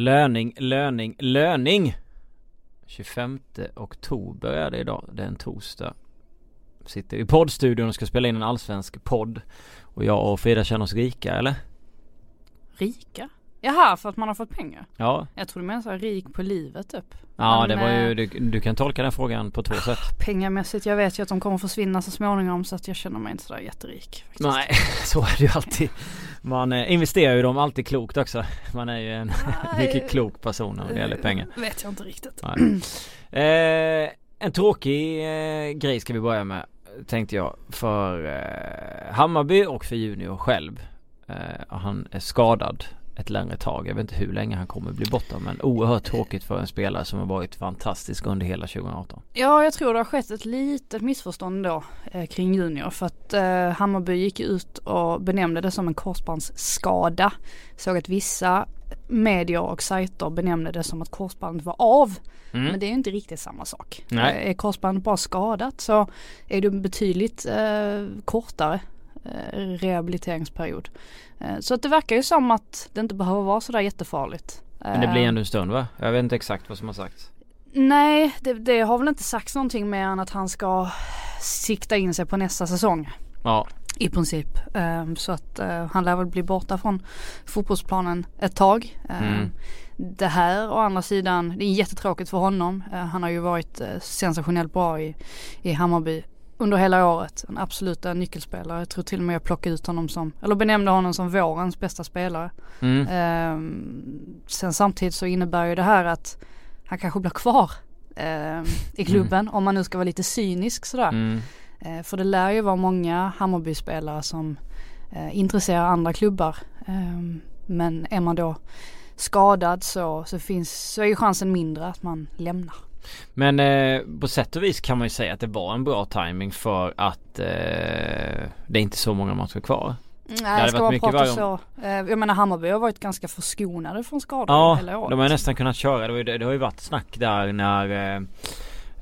Löning, löning, löning 25 oktober är det idag, det är en torsdag Sitter i poddstudion och ska spela in en allsvensk podd Och jag och Frida känner oss rika eller? Rika? Jaha, för att man har fått pengar? Ja. Jag tror du menar så här, rik på livet typ. Ja Men, det var ju, eh, du, du kan tolka den frågan på två sätt. Pengamässigt, jag vet ju att de kommer försvinna så småningom så att jag känner mig inte sådär jätterik faktiskt. Nej, så är det ju alltid. Man eh, investerar ju dem alltid klokt också. Man är ju en mycket klok person när det gäller pengar. Vet jag inte riktigt. Eh, en tråkig eh, grej ska vi börja med Tänkte jag för eh, Hammarby och för Junior själv. Eh, Han är skadad ett längre tag Jag vet inte hur länge han kommer bli borta men oerhört tråkigt för en spelare som har varit fantastisk under hela 2018 Ja, jag tror det har skett ett litet missförstånd då eh, kring Junior för att eh, Hammarby gick ut och benämnde det som en korsbandsskada. Såg att vissa medier och sajter benämnde det som att korsbandet var av. mm. Men det är ju inte riktigt samma sak. Nej. Eh, Är korsbandet bara skadat så är det betydligt eh, kortare eh, rehabiliteringsperiod. Eh, så att det verkar ju som att det inte behöver vara sådär jättefarligt. Men det blir Eh, ändå en stund va? Jag vet inte exakt vad som har sagts Nej, det, det har väl inte sagts någonting mer än att han ska sikta in sig på nästa säsong. Ja, I princip. Ehm, så att eh, han lär väl bli borta från fotbollsplanen ett tag. Ehm, Mm. Det här å andra sidan, det är jättetråkigt för honom. Han har ju varit sensationellt bra i, i Hammarby under hela året. En absoluta nyckelspelare. Jag tror till och med jag plockade ut honom som, eller benämnde honom som vårens bästa spelare. mm. Ehm, sen samtidigt så innebär ju det här att han kanske blir kvar ehm, i klubben om man nu ska vara lite cynisk sådär. Mm. Eh, för det lär ju vara många Hammarby-spelare som eh, intresserar andra klubbar. Ehm, men är man då skadad så, så, finns, så är ju chansen mindre att man lämnar. Men eh, på sätt och vis kan man ju säga att det var en bra timing för att eh, det är inte så många matcher kvar. Nej, hade ska man prata så. Eh, jag menar Hammarby har varit ganska förskonade från skador Ja, hela året. de har nästan kunnat köra. Det, det, det har ju varit snack där när eh,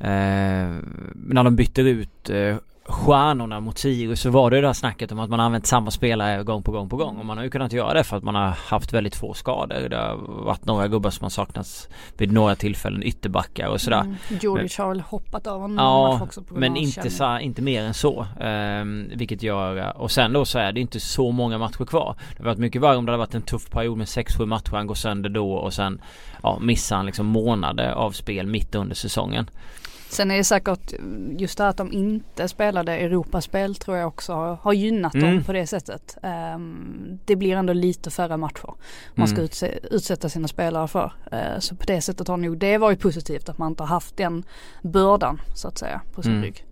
eh, när de byter ut eh, stjärnorna mot Sirius så var det ju det där snacket om att man använt samma spelare gång på gång på gång och man har ju kunnat göra det för att man har haft väldigt få skador. Det har varit några gubbar som har saknats vid några tillfällen, ytterbackar och sådär. Mm. Djurdjic har väl hoppat över någon Ja, match också på men av inte, så, inte mer än så. Ehm, vilket gör, och sen då så är det inte så många matcher kvar. Det hade varit mycket värre om det hade varit en tuff period med 6-7 matcher, han går sönder då och sen ja, missar han liksom månader av spel mitt under säsongen. Sen är det säkert just det här att de inte spelade Europaspel tror jag också har, gynnat dem Mm. på det sättet. Ehm, det blir ändå lite färre matcher man ska Mm. utse, utsätta sina spelare för. Eh, så på det sättet har nog det varit positivt att man inte har haft den bördan så att säga på sin Mm. rygg.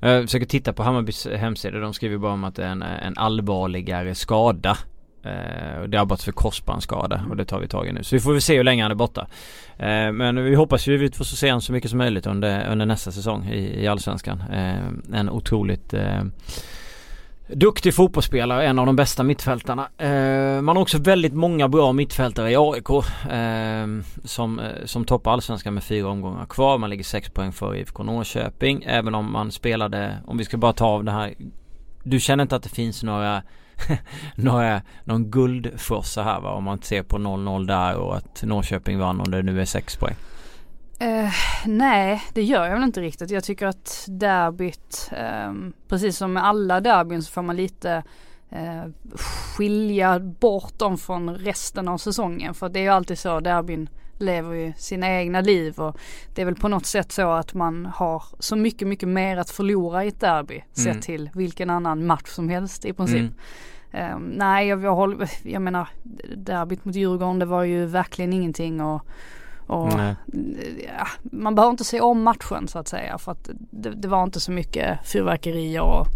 Jag försöker titta på Hammarbys hemsida, de skriver bara om att det är en, en allvarligare skada. Eh, drabbats för korsbandsskada och det tar vi tag i nu. Så vi får väl se hur länge han är borta. Eh, men vi hoppas ju att vi får se honom så mycket som möjligt under, under nästa säsong i, i Allsvenskan. Eh, en otroligt eh, Duktig fotbollsspelare, en av de bästa mittfältarna. Eh, man har också väldigt många bra mittfältare i AIK eh, som, eh, som toppar allsvenskan med fyra omgångar kvar. Man ligger sex poäng före IFK Norrköping. Även om man spelade, om vi ska bara ta av det här. Du känner inte att det finns några några, eh, någon guldfrossa här va? Om man ser på 0-0 där och att Norrköping vann och det nu är 6 poäng. Uh, nej, det gör jag väl inte riktigt. Jag tycker att derbyt, um, precis som med alla derbyn så får man lite uh, skilja bort dem från resten av säsongen. För det är ju alltid så, derbyn lever ju sina egna liv och det är väl på något sätt så att man har så mycket, mycket mer att förlora i ett derby Mm. sett till vilken annan match som helst i princip. Mm. Ehm, nej, jag, jag, håller, jag menar derbyt mot Djurgården det var ju verkligen ingenting och, och ja, man behöver inte se om matchen så att säga för att det, det var inte så mycket fyrverkerier och,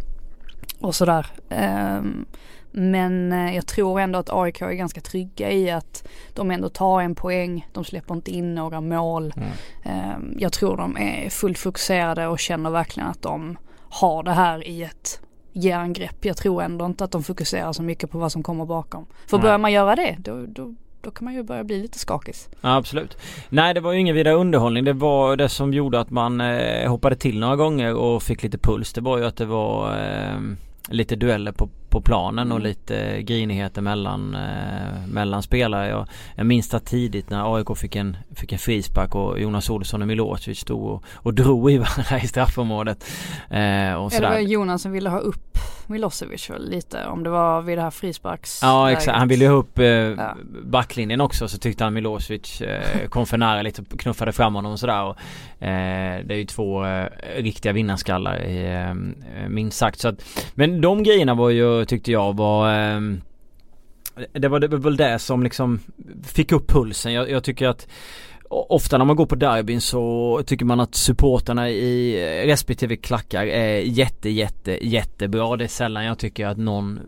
och sådär. Ehm, men eh, jag tror ändå att AIK är ganska trygga i att de ändå tar en poäng. De släpper inte in några mål. Mm. Ehm, jag tror de är fullt fokuserade och känner verkligen att de har det här i ett järngrepp. Jag tror ändå inte att de fokuserar så mycket på vad som kommer bakom. För Nej. börjar man göra det då, då, då kan man ju börja bli lite skakis. Ja, absolut. Nej det var ju ingen vidare underhållning. Det var det som gjorde att man eh, hoppade till några gånger och fick lite puls. Det var ju att det var eh, lite dueller på på planen och mm. lite grinigheter mellan, eh, mellan spelare. Jag, jag minns att tidigt när AIK fick en, fick en frispark och Jonas Olsson och Milosevic stod och, och drog i varandra i straffområdet. Eh, och sådär. Ja, det var Jonas som ville ha upp Milosevic lite om det var vid det här frisparks Ja exakt, han ville ju ha upp eh, ja. backlinjen också så tyckte han Milosevic eh, kom för nära lite och knuffade fram honom och sådär och, eh, Det är ju två eh, riktiga vinnarskallar i, eh, minst sagt så att Men de grejerna var ju, tyckte jag var eh, det var, det var väl det som liksom fick upp pulsen. Jag, jag tycker att ofta när man går på derbyn så tycker man att supporterna i respektive klackar är jätte jätte jättebra. Det är sällan jag tycker att någon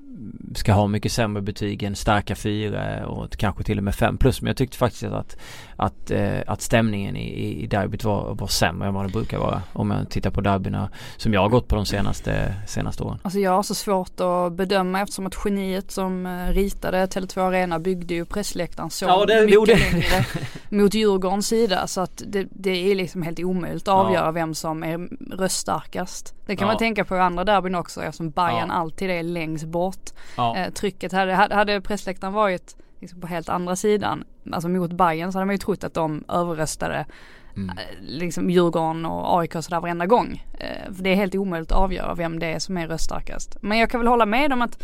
ska ha mycket sämre betyg än starka fyra och kanske till och med fem plus. Men jag tyckte faktiskt att, att, eh, att stämningen i, i derbyt var, var sämre än vad det brukar vara. Om jag tittar på derbyna som jag har gått på de senaste, senaste åren. Alltså jag har så svårt att bedöma eftersom att geniet som eh, ritade Tele2 Arena byggde ju pressläktaren så ja, det, mycket det. längre mot Djurgårdens sida så att det, det är liksom helt omöjligt att avgöra ja. vem som är röststarkast. Det kan ja. man tänka på i andra derbyn också eftersom Bayern ja. alltid är längst bort. Ja. Eh, trycket hade, hade pressläktaren varit liksom på helt andra sidan, alltså mot Bayern så hade man ju trott att de överröstade Mm. Eh, liksom Djurgården och AIK sådär varenda gång. Eh, för det är helt omöjligt att avgöra vem det är som är röststarkast. Men jag kan väl hålla med om att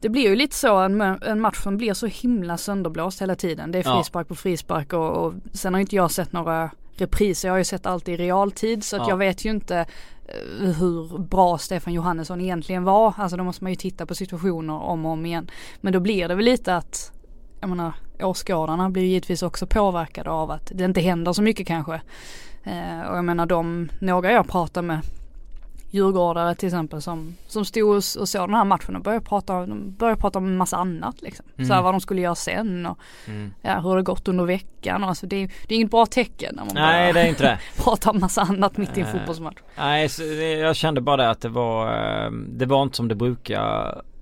det blir ju lite så en, en match som blir så himla sönderblåst hela tiden. Det är frispark ja. på frispark och, och sen har inte jag sett några repriser. Jag har ju sett allt i realtid så att ja. jag vet ju inte eh, hur bra Stefan Johannesson egentligen var. Alltså då måste man ju titta på situationer om och om igen. Men då blir det väl lite att, jag menar åskådarna blir givetvis också påverkade av att det inte händer så mycket kanske. Eh, och jag menar de, några jag pratar med djurgårdare till exempel som, som stod och såg den här matchen och började prata, de började prata om en massa annat liksom. Mm. Så här, vad de skulle göra sen och mm. ja, hur det gått under veckan och alltså det, det är inget bra tecken när man Nej det är inte det. pratar om massa annat mitt i en fotbollsmatch. Nej jag kände bara det att det var, eh, det var inte som det brukar Eh,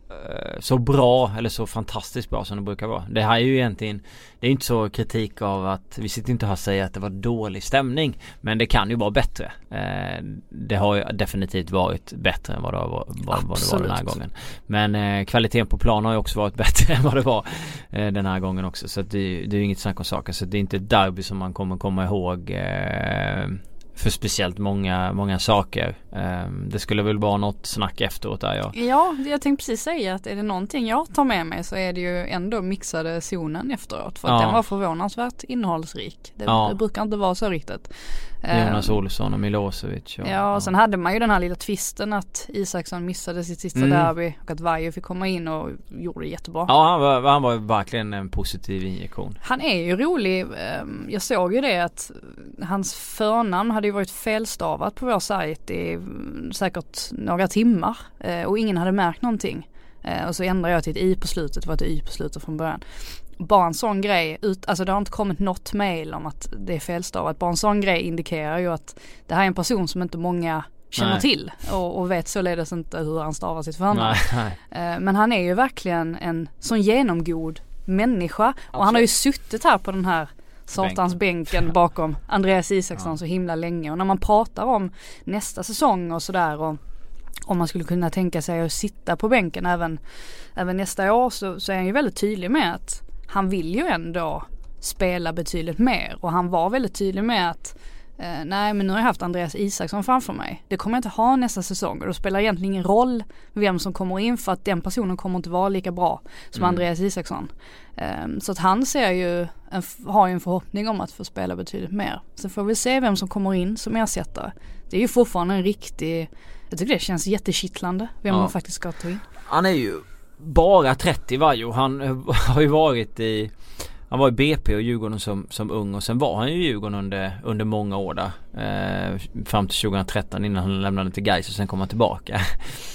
så bra eller så fantastiskt bra som det brukar vara. Det här är ju egentligen Det är inte så kritik av att Vi sitter inte här och säger att det var dålig stämning Men det kan ju vara bättre. Eh, Det har ju definitivt varit bättre än vad det, var, vad, vad det var den här gången. Men eh, kvaliteten på plan har ju också varit bättre än vad det var Den här gången också. Så det, det är ju inget snack om saker så det är inte ett derby som man kommer komma ihåg för speciellt många, många saker. Um, det skulle väl vara något snack efteråt där ja. Ja, jag tänkte precis säga att är det någonting jag tar med mig så är det ju ändå mixade zonen efteråt. För att ja. den var förvånansvärt innehållsrik. Det, ja. det brukar inte vara så riktigt. Jonas um, Olsson och Milosevic. Och, ja, och sen hade man ju den här lilla twisten att Isaksson missade sitt sista mm. derby och att Vaiho fick komma in och gjorde det jättebra. Ja, han var, han var verkligen en positiv injektion. Han är ju rolig. Ehm, jag såg ju det att hans förnamn hade ju varit felstavat på vår sajt i mm, säkert några timmar eh, och ingen hade märkt någonting. Eh, och så ändrade jag till ett i på slutet, det var ett y på slutet från början bara en sån grej, ut, alltså det har inte kommit något mail om att det är felstavat. Bara en sån grej indikerar ju att det här är en person som inte många känner nej. till och, och vet således inte hur han stavar sitt förnamn. Eh, men han är ju verkligen en sån genomgod människa Absolut. och han har ju suttit här på den här satans bänken bakom Andreas Isaksson ja. så himla länge och när man pratar om nästa säsong och sådär och om man skulle kunna tänka sig att sitta på bänken även, även nästa år så, så är han ju väldigt tydlig med att han vill ju ändå spela betydligt mer och han var väldigt tydlig med att eh, nej men nu har jag haft Andreas Isaksson framför mig. Det kommer jag inte ha nästa säsong och då spelar det egentligen ingen roll vem som kommer in för att den personen kommer inte vara lika bra som mm. Andreas Isaksson. Eh, så att han ser ju, en, har ju en förhoppning om att få spela betydligt mer. Sen får vi se vem som kommer in som ersättare. Det är ju fortfarande en riktig, jag tycker det känns jättekittlande vem ja. man faktiskt ska ta in. Han är ju bara 30 Vajo. Han har ju varit i han var i BP och Djurgården som, som ung och sen var han ju i Djurgården under, under många år där. Eh, fram till 2013 innan han lämnade till Gais och sen kom han tillbaka.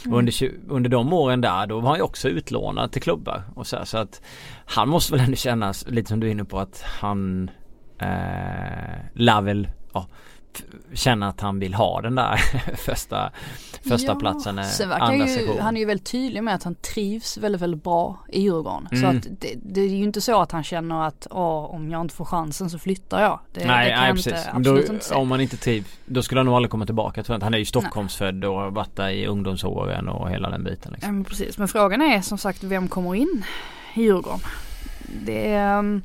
Mm. under, under de åren där då var han ju också utlånad till klubbar och så, så att han måste väl ändå kännas lite som du är inne på att han eh, lär väl ja, känner att han vill ha den där första, första ja, platsen sen andra ju. Han är ju väldigt tydlig med att han trivs väldigt, väldigt bra i Djurgården. Mm. Så att det, det är ju inte så att han känner att åh, om jag inte får chansen så flyttar jag. Det, nej, det kan nej precis. inte, då, inte säga. om man inte trivs, då skulle han nog aldrig komma tillbaka tror jag. Han är ju Stockholmsfödd och har varit där i ungdomsåren och hela den biten. Liksom. Men precis, men frågan är som sagt vem kommer in i Djurgården? Det, um,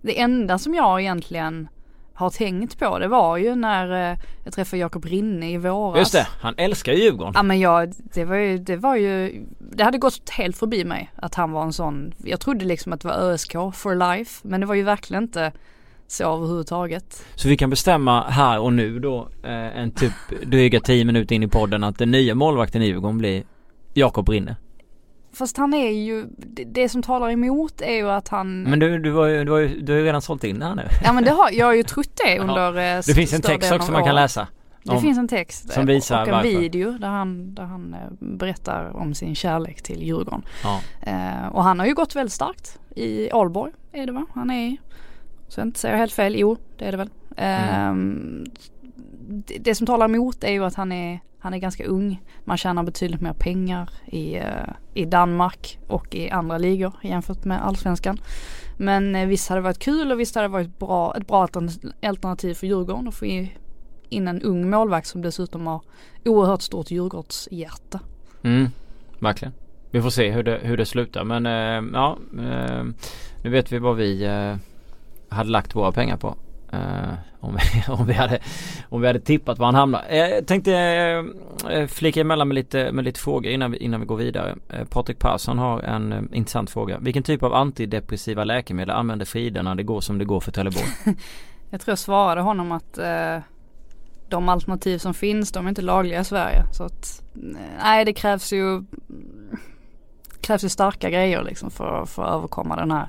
det enda som jag egentligen har tänkt på det var ju när eh, jag träffade Jakob Rinne i våras. Just det, han älskar ju Djurgården. Ja men jag, det var ju, det var ju, det hade gått helt förbi mig att han var en sån, jag trodde liksom att det var ÖSK for life men det var ju verkligen inte så överhuvudtaget. Så vi kan bestämma här och nu då, eh, en typ dryga 10 minuter in i podden att den nya målvakten i Djurgården blir Jakob Rinne. Fast han är ju, det, det som talar emot är ju att han Men du, du, har ju, du, har ju, du har ju redan sålt in det här nu. Ja men det har, jag har ju trott det under eh, Det finns en text också av man kan läsa. Det finns en text som eh, visar och en varför. video där han, där han eh, berättar om sin kärlek till Djurgården. Ja. Eh, och han har ju gått väldigt starkt i Aalborg är det va? Han är, så jag inte säger helt fel, jo det är det väl. Eh, det, det som talar emot är ju att han är, han är ganska ung. Man tjänar betydligt mer pengar i, eh, i Danmark och i andra ligor jämfört med allsvenskan. Men eh, visst hade det varit kul och visst hade det varit bra, ett bra alternativ för Djurgården att få in en ung målvakt som dessutom har oerhört stort Djurgårdshjärta. Mm, verkligen. Vi får se hur det, hur det slutar men äh, ja, äh, nu vet vi vad vi äh, hade lagt våra pengar på. Uh, om, vi, om, vi hade, om vi hade tippat var han hamnar. Eh, jag tänkte uh, flika emellan med lite, med lite frågor innan vi, innan vi går vidare. Uh, Patrik Persson har en uh, intressant fråga. Vilken typ av antidepressiva läkemedel använder Frida när det går som det går för Trelleborg? Jag tror jag svarade honom att de alternativ som finns de är inte lagliga i Sverige. Så att nej det krävs ju krävs ju starka grejer liksom för, för att överkomma den här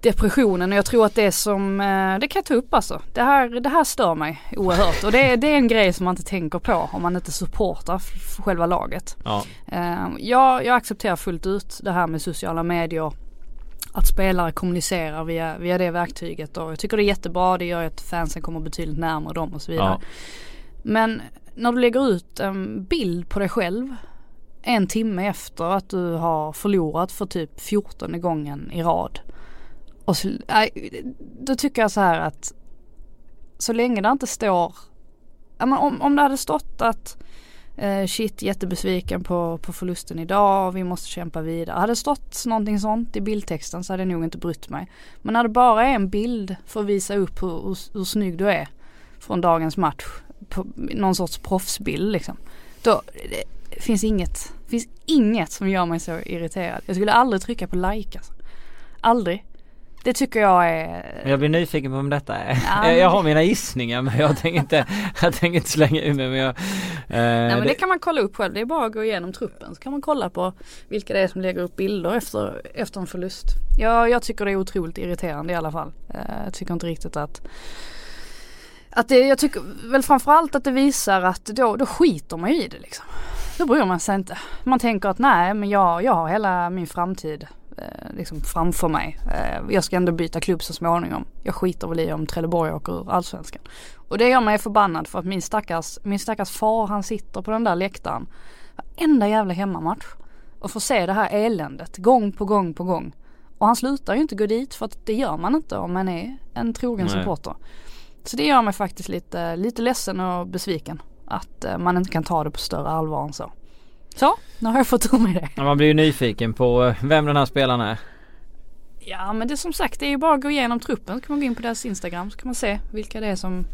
depressionen. Och jag tror att det som, eh, det kan jag ta upp alltså. Det här, det här stör mig oerhört. Och det, det är en grej som man inte tänker på om man inte supportar själva laget. Ja, Eh, jag, jag accepterar fullt ut det här med sociala medier. Att spelare kommunicerar via, via det verktyget och jag tycker det är jättebra. Det gör att fansen kommer betydligt närmare dem och så vidare. ja, Men när du lägger ut en bild på dig själv en timme efter att du har förlorat för typ 14 gången i rad. Och så, då tycker jag så här att så länge det inte står, men om, om det hade stått att eh, shit jättebesviken på, på förlusten idag, vi måste kämpa vidare. Hade det stått någonting sånt i bildtexten så hade jag nog inte brytt mig. Men när det bara är en bild för att visa upp hur, hur, hur snygg du är från dagens match, på, någon sorts proffsbild liksom. Då det finns inget, finns inget som gör mig så irriterad. Jag skulle aldrig trycka på like alltså. Aldrig. Det tycker jag är jag blir nyfiken på om detta är. Ja, jag, har mina gissningar men jag tänker inte, jag tänker inte slänga ur mig men jag... Eh, Nej men det- det kan man kolla upp själv. Det är bara att gå igenom truppen så kan man kolla på vilka det är som lägger upp bilder efter, efter en förlust. Jag, jag tycker det är otroligt irriterande i alla fall. Eh, Jag tycker inte riktigt att att det, jag tycker väl framförallt att det visar att då, då skiter man ju i det liksom. Då bryr man sig inte. Man tänker att nej men jag, jag har hela min framtid eh, liksom framför mig. Eh, jag ska ändå byta klubb så småningom. Jag skiter väl i om Trelleborg åker ur allsvenskan. Och det gör mig förbannad för att min stackars, min stackars far han sitter på den där läktaren varenda jävla hemmamatch och får se det här eländet gång på gång på gång. Och han slutar ju inte gå dit för att det gör man inte om man är en trogen Nej. supporter. Så det gör mig faktiskt lite, lite ledsen och besviken. Att eh, man inte kan ta det på större allvar än så. Så, nu har jag fått ur mig det. Ja, Man blir ju nyfiken på eh, vem den här spelaren är. Ja men det är som sagt det är ju bara att gå igenom truppen. Så kan man gå in på deras Instagram så kan man se vilka det är som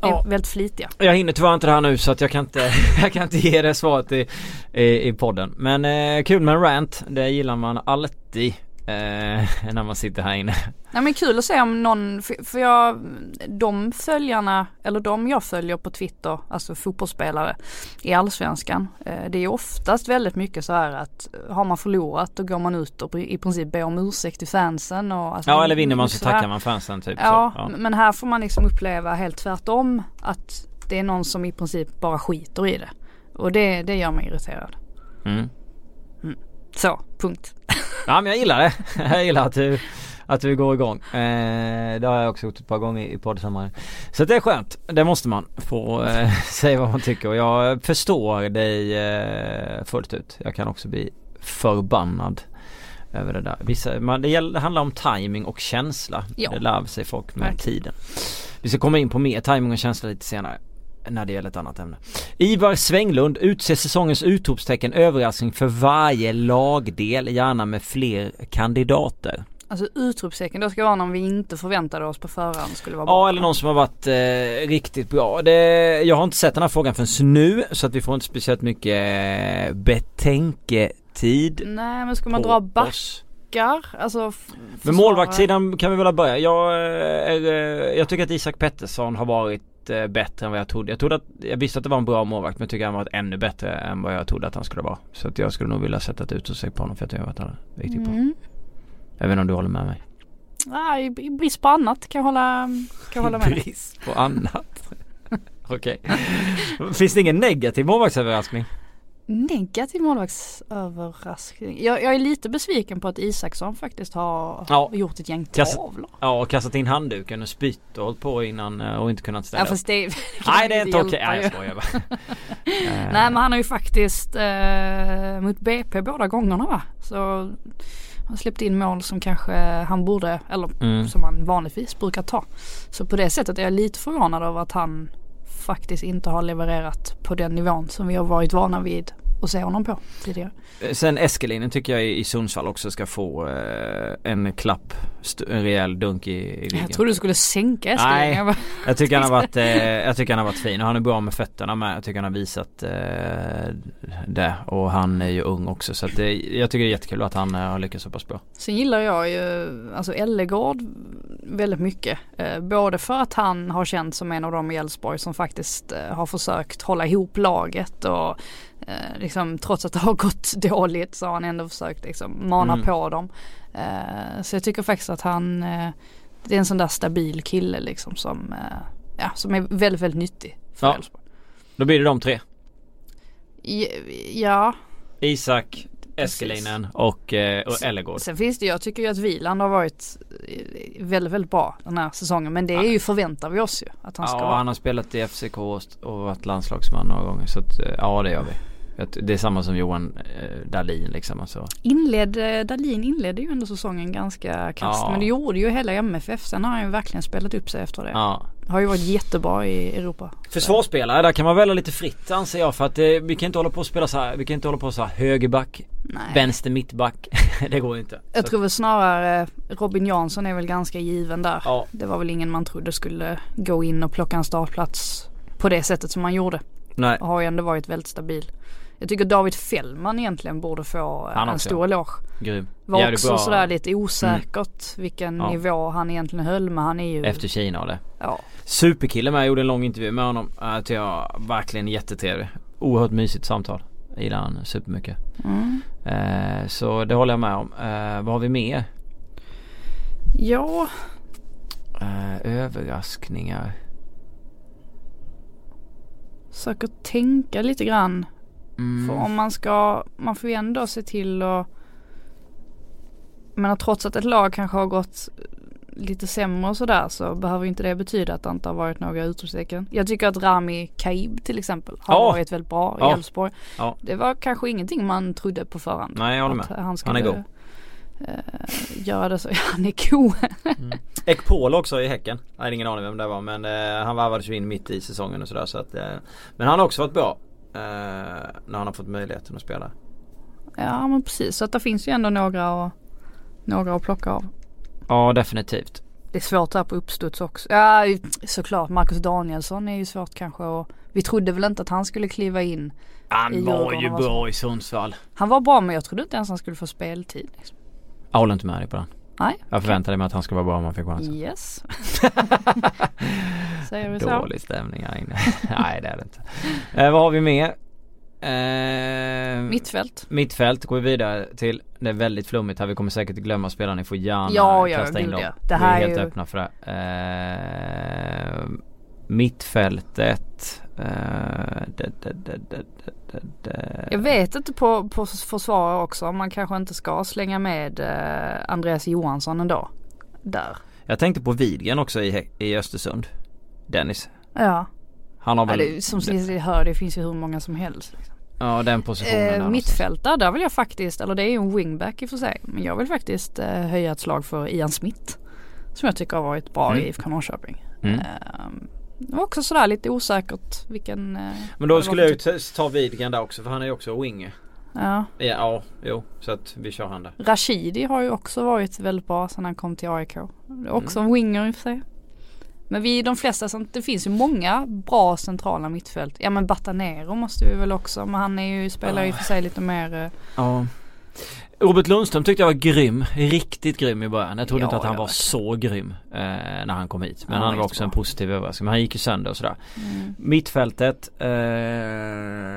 Ja. är väldigt flitiga. Jag hinner tyvärr inte det här nu så att jag kan inte, jag kan inte ge det svaret i, i, i podden. Men eh, kul med en rant. Det gillar man alltid eh, när man sitter här inne. Nej men kul att se om någon, för, jag, de följarna, eller de jag följer på Twitter, alltså fotbollsspelare i Allsvenskan. Eh, det är oftast väldigt mycket så här att eh, har man förlorat då går man ut och i princip ber om ursäkt till fansen och alltså, Ja eller vinner man så här. tackar man fansen typ Ja, så. Ja. men här får man liksom uppleva helt tvärtom att det är någon som i princip bara skiter i det. Och det, det gör mig irriterad. Mm. Så, punkt. ja men jag gillar det. Jag gillar att du, att vi går igång. Eh, det har jag också gjort ett par gånger i poddsammanhang. Så det är skönt. Det måste man få eh, säga vad man tycker och jag förstår dig eh, fullt ut. Jag kan också bli förbannad över det där. Vissa, man, det, gäller, det handlar om timing och känsla. Ja. Det lär sig folk med Verkligen. tiden. Vi ska komma in på mer timing och känsla lite senare. När det gäller ett annat ämne. Ivar Svänglund utser säsongens utropstecken överraskning för varje lagdel, gärna med fler kandidater. Alltså utropstecken, då ska vara någon vi inte förväntade oss på förhand skulle vara bra. Ja eller någon som har varit eh, riktigt bra. Det, jag har inte sett den här frågan förrän nu så att vi får inte speciellt mycket eh, betänketid Nej men ska man dra oss. backar? Alltså f- Men målvaktssidan kan vi väl börja. Jag, eh, eh, jag tycker att Isak Pettersson har varit eh, bättre än vad jag trodde. Jag trodde att, jag visste att det var en bra målvakt men jag tycker han varit ännu bättre än vad jag trodde att han skulle vara. Så att jag skulle nog vilja sätta ett utropstecken på honom för att jag har varit han riktigt bra. Mm. Inte om du håller med mig? Nej, i brist på annat kan jag hålla, kan jag hålla med. Brist på annat. Okej. Finns det ingen negativ målvaktsöverraskning? Negativ målvaktsöverraskning. Jag, jag är lite besviken på att Isaksson faktiskt har Ja. gjort ett gäng tavlor. Ja och kastat in handduken och spytt och hållit på innan eh, och inte kunnat ställa Ja upp. fast det Nej det är inte okej, nej jag skojar bara. Eh, Nej men han har ju faktiskt eh, mot BP båda gångerna va. Så han släppt in mål som kanske han borde, eller Mm. som han vanligtvis brukar ta. Så på det sättet är jag lite förvånad över att han faktiskt inte har levererat på den nivån som vi har varit vana vid att se honom på tidigare. Sen Eskelinen tycker jag i Sundsvall också ska få eh, en klapp, en rejäl dunk i, i. Jag trodde du skulle sänka Eskilin. Nej. Jag bara, Jag tycker han har varit, eh, jag tycker han har varit fin och han är bra med fötterna med. Jag tycker han har visat eh, det och han är ju ung också så att det, jag tycker det är jättekul att han eh, har lyckats så pass bra. Sen gillar jag ju alltså Ellegård väldigt mycket. Eh, både för att han har känt som en av dem i Elfsborg som faktiskt eh, har försökt hålla ihop laget och eh, liksom trots att det har gått dåligt så har han ändå försökt liksom mana Mm. på dem. Eh, så jag tycker faktiskt att han eh, det är en sån där stabil kille liksom som, eh, ja, som är väldigt, väldigt nyttig för Ja. Elfsborg. Då blir det de tre. Ja, Isak, Eskelinen och, eh, och Ellegård. Sen finns det, jag tycker ju att Wieland har varit eh, väldigt, väldigt bra den här säsongen. Men det är ju förväntar vi oss ju att han ska Ja vara. han har spelat i FCK och varit landslagsman några gånger så att, ja det gör vi. Att Det är samma som Johan eh, Dahlin liksom alltså. Inled, eh, Dahlin inledde ju ändå säsongen ganska kast. Ja. Men det gjorde ju hela MFF. Sen har han ju verkligen spelat upp sig efter det. Ja. Har ju varit jättebra i Europa. Försvarsspelare, där kan man välja lite fritt anser jag för att eh, vi kan inte hålla på och spela så här, vi kan inte hålla på så här högerback, Nej. vänster mittback. det går inte. Jag Så tror väl snarare Robin Jansson är väl ganska given där. Ja. Det var väl ingen man trodde skulle gå in och plocka en startplats på det sättet som man gjorde. Nej. Och har ju ändå varit väldigt stabil. Jag tycker David Fällman egentligen borde få eh, Han en också. stor eloge. Grym. Var Jävligt också bra sådär lite osäkert vilken Ja. nivå han egentligen höll men han är ju Efter Kina och det. Ja, Superkille med, jag gjorde en lång intervju med honom. Uh, tycker jag verkligen jättetrevlig. Oerhört mysigt samtal. Jag gillar han supermycket. mm. Eh, så det håller jag med om. Eh, vad har vi mer? ja Eh, överraskningar. försöker tänka lite grann. Mm. För om man ska, man får ju ändå se till att menar trots att ett lag kanske har gått lite sämre och sådär så behöver inte det betyda att det inte har varit några utropstecken. Jag tycker att Rami Kaib till exempel har Ja. varit väldigt bra Ja. i Elfsborg. Ja. Det var kanske ingenting man trodde på förhand. Nej jag håller med. han Han skulle är god. eh, göra det så. Han är god. Ekpol också i Häcken. Jag hade ingen aning vem det var men eh, han varvades ju in mitt i säsongen och sådär så att eh, Men han har också varit bra. Eh, när han har fått möjligheten att spela. Ja men precis så att det finns ju ändå några att, några att plocka av. Ja definitivt. Det är svårt här på uppstuds också. Ja såklart Marcus Danielsson är ju svårt kanske och vi trodde väl inte att han skulle kliva in. I Han var ju bra i Sundsvall. Han var bra men jag trodde inte ens han skulle få speltid. Liksom. Jag håller inte med dig på den. Nej. Jag förväntade mig att han skulle vara bra om han fick chansen. Yes. Säger vi så. Dålig stämning här inne. Nej det är det inte. Eh, vad har vi mer? Eh, Mittfält. Mittfält går vi vidare till. Det är väldigt flummigt här. Vi kommer säkert glömma spelare. Ni får gärna Ja, ja, kasta in dem. ja. Det här vi är är helt ju- öppna för det. Eh, mittfältet. Eh, det, det, det, det, det. Jag vet inte på, på försvar också om man kanske inte ska slänga med eh, Andreas Johansson ändå. där. Jag tänkte på Widgren också i, i Östersund. Dennis. Ja. Han har ja väl... det, som vi hör det finns ju hur många som helst. Liksom. Ja den positionen. Eh, någonstans. mittfältare, där vill jag faktiskt, eller det är ju en wingback i och för sig. Men jag vill faktiskt eh, höja ett slag för Ian Smith. Som jag tycker har varit bra Mm. i IFK Norrköping. Mm. Var också sådär lite osäkert vilken... eh, Men då skulle jag ju ta- ta Widgren där också för han är ju också winger. typ- Ja. Ja, ja, jo. Så att vi kör han där. Rashidi har ju också varit väldigt bra sedan han kom till AIK. Det är också Mm. en winger i och för sig. Men vi de flesta, som- det finns ju många bra centrala mittfält. Ja men Batanero måste vi väl också, men han är ju, spelar ju för sig lite mer eh, Ja. Robert Lundström tyckte jag var grym. Riktigt grym i början. Jag trodde Ja, inte att han var så grym eh, när han kom hit. Men Han var han var också en jättebra. positiv överraskning. Men han gick ju sönder och sådär. mm. Mittfältet. Eh...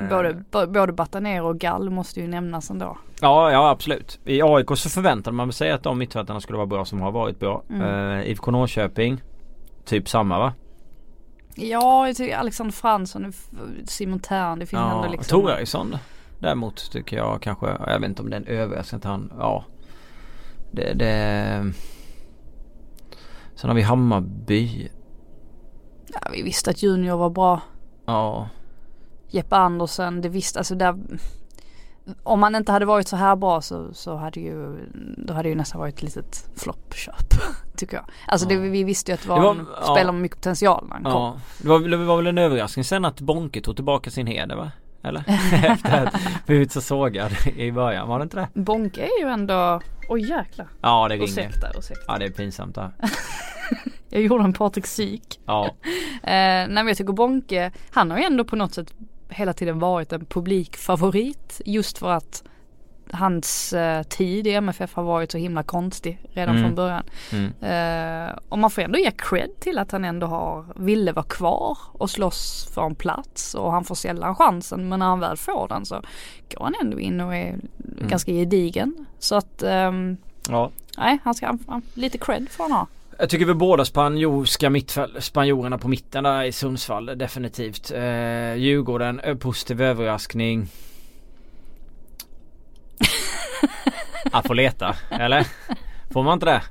Både, både Batanero och Gall måste ju nämnas ändå. Ja, ja absolut. I AIK så förväntade man sig att de mittfältarna skulle vara bra som har varit bra. Mm. Eh, IFK Norrköping. Typ samma va? Ja, jag tycker Alexander Fransson, Simon Thern, det finns ändå Ja, liksom. Tor Eriksson däremot tycker jag kanske, jag vet inte om det är en överraskning att han, ja. Det, det Sen har vi Hammarby. Ja, vi visste att Junior var bra. Ja. Jeppe Andersen, det visste, alltså där om han inte hade varit så här bra så, så hade ju, då hade det ju nästan varit ett litet floppköp. Tycker jag. Alltså det, Ja. vi visste ju att det var, Det var- en ja. spelare med mycket potential när han kom. Ja. Det var, det var väl en överraskning sen att Bonke tog tillbaka sin heder va? Eller? Efter att blivit så sågad i början, var det inte det? Bonke är ju ändå, oj jäklar. Ja det ringer. Ursäkta, ursäkta. Ja det är pinsamt det här. Jag gjorde en Patrik Syk. Ja. Eh, nej men jag tycker Bonke, han har ju ändå på något sätt hela tiden varit en publikfavorit. Just för att hans eh, tid i MFF har varit så himla konstig redan Mm. från början. Mm. Eh, och man får ändå ge cred till att han ändå har, ville vara kvar och slåss för en plats och han får sällan chansen men när han väl får den så går han ändå in och är ganska gedigen. Så att ehm, Ja. nej, han ska, han, lite cred får han ha. Jag tycker vi båda spanjorska spanjorerna på mitten där i Sundsvall definitivt. Eh, Djurgården, eh, positiv överraskning. Att får leta, eller? Får man inte det?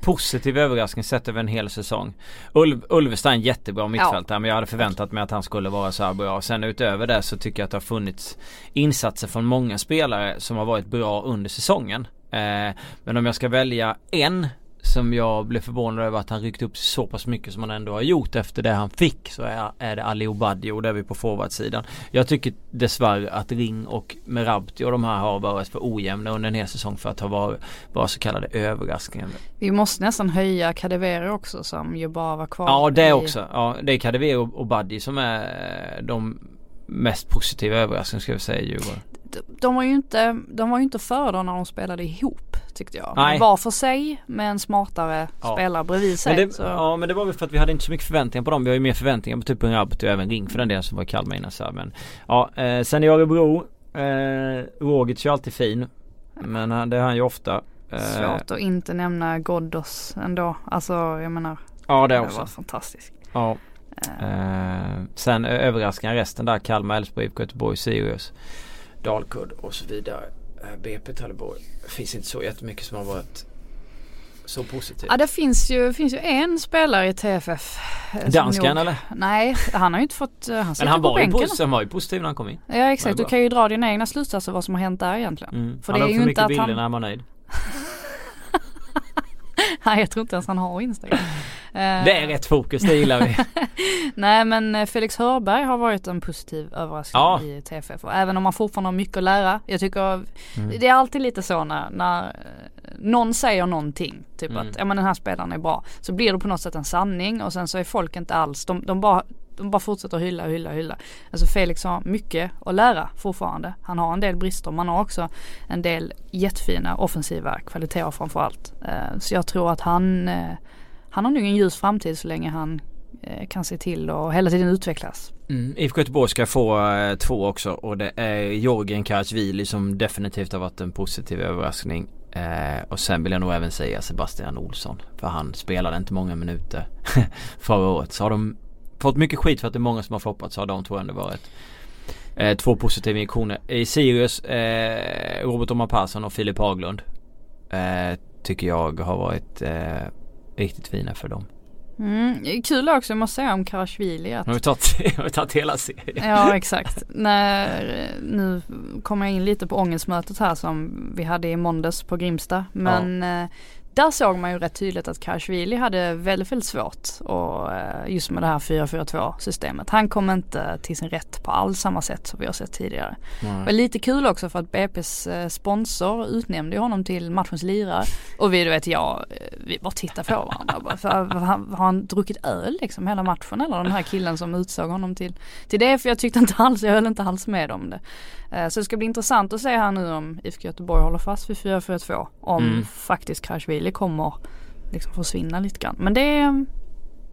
Positiv överraskning sett över en hel säsong. Ulv, Ulvestein jättebra mittfältare men jag hade förväntat mig att han skulle vara så här bra. Sen utöver det så tycker jag att det har funnits insatser från många spelare som har varit bra under säsongen. Eh, men om jag ska välja en som jag blev förvånad över att han ryckt upp så pass mycket som han ändå har gjort efter det han fick så är, är det Ali Obadi och där är vi på forwardsidan. Jag tycker dessvärre att Ring och Merabti och de här har varit för ojämna under en hel säsong för att ha varit bara så kallade överraskningar. Vi måste nästan höja Kadewere också som ju bara var kvar. Ja det i- också. Ja, det är Kadewere och Obadi som är de mest positiva överraskningarna ska jag säga i Djurgården. De, var ju inte, de var ju inte före när de spelade ihop tyckte jag. Nej. Var för sig med en smartare Ja. spelare bredvid sig. Men det, ja men det var väl för att vi hade inte så mycket förväntningar på dem. Vi har ju mer förväntningar på typ en Rabti och även Ring för den delen som var i Kalmar innan så här. Men ja, eh, sen i Örebro. Eh, Rogic är ju alltid fin. Men det är han ju ofta. Eh, Svårt att inte nämna Ghoddos ändå. Alltså jag menar. Ja det Det också. var fantastiskt. Ja. Eh, Eh, sen överraskningar resten där. Kalmar, Elfsborg, IFK Göteborg, Sirius. Dalkurd och så vidare. Eh, BP Trelleborg. Finns inte så jättemycket som har varit så positivt. Ja det finns ju, finns ju en spelare i TFF. eh, Dansken nog- eller? Nej, han har ju inte fått, eh, han sitter Men han på var, ju bänken. positiv, han var ju positiv när han kom in. Ja exakt, du kan ju dra dina egna slutsatser vad som har hänt där egentligen. Mm. För han det är för ju mycket inte att bilder han- när han var nöjd. Nej jag tror inte ens han har Instagram. Det är rätt fokus, det gillar vi. Nej men eh, Felix Hörberg har varit en positiv överraskning Ja. i TFF. Och även om han fortfarande har mycket att lära. Jag tycker Mm. det är alltid lite så när, när eh, någon säger någonting. Typ Mm. att ja men den här spelaren är bra. Så blir det på något sätt en sanning och sen så är folk inte alls, de, de bara de bara fortsätter hylla, hylla, hylla. Alltså Felix har mycket att lära fortfarande. Han har en del brister men han har också en del jättefina offensiva kvaliteter framförallt. Eh, så jag tror att han, eh, han har nog en ljus framtid så länge han eh, kan se till och hela tiden utvecklas. Mm. IFK Göteborg ska få eh, två också och det är Jorgen Karasvili som definitivt har varit en positiv överraskning. Eh, och sen vill jag nog även säga Sebastian Olsson. För han spelade inte många minuter förra året. Så har de fått mycket skit för att det är många som har floppat så har de två ändå varit eh, två positiva injektioner. I Sirius, eh, Robert Omar Persson och Filip Haglund. Eh, tycker jag har varit eh, riktigt fina för dem. Mm, kul också jag måste säga om Karasjvili att... Har vi tagit, har vi tagit hela serien? Ja exakt. När, nu kommer jag in lite på ångestmötet här som vi hade i måndags på Grimsta. Men ja. Där såg man ju rätt tydligt att Karasjvili hade väldigt, väldigt svårt och eh, just med det här 4-4-2 systemet. Han kom inte till sin rätt på alls samma sätt som vi har sett tidigare. Mm. Var lite kul också för att BP's eh, sponsor utnämnde honom till matchens lirare och vi du vet jag, eh, vi bara tittar på varandra. För, har han druckit öl liksom hela matchen eller den här killen som utsåg honom till, till det? För jag tyckte inte alls, jag höll inte alls med om det. Så det ska bli intressant att se här nu om IFK Göteborg håller fast vid 4-4-2. Om mm. faktiskt Karasjvili kommer liksom försvinna lite grann. Men det,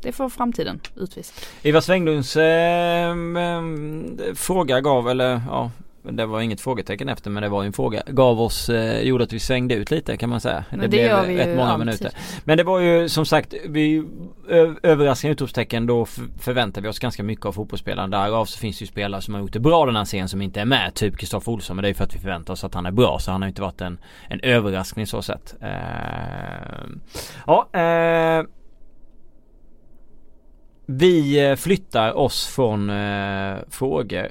det får framtiden utvisa. Ivar Svänglunds eh, fråga gav, eller ja det var inget frågetecken efter men det var ju en fråga. Gav oss, eh, gjorde att vi svängde ut lite kan man säga. Men det, det blev rätt många alltid. minuter. Men det var ju som sagt, vi överraskande utropstecken då förväntar vi oss ganska mycket av fotbollsspelarna. Därav så finns det ju spelare som har gjort det bra den här serien som inte är med. Typ Kristoffer Olsson. Men det är ju för att vi förväntar oss att han är bra. Så han har inte varit en, en överraskning så sett. Eh, ja, eh, vi flyttar oss från eh, frågor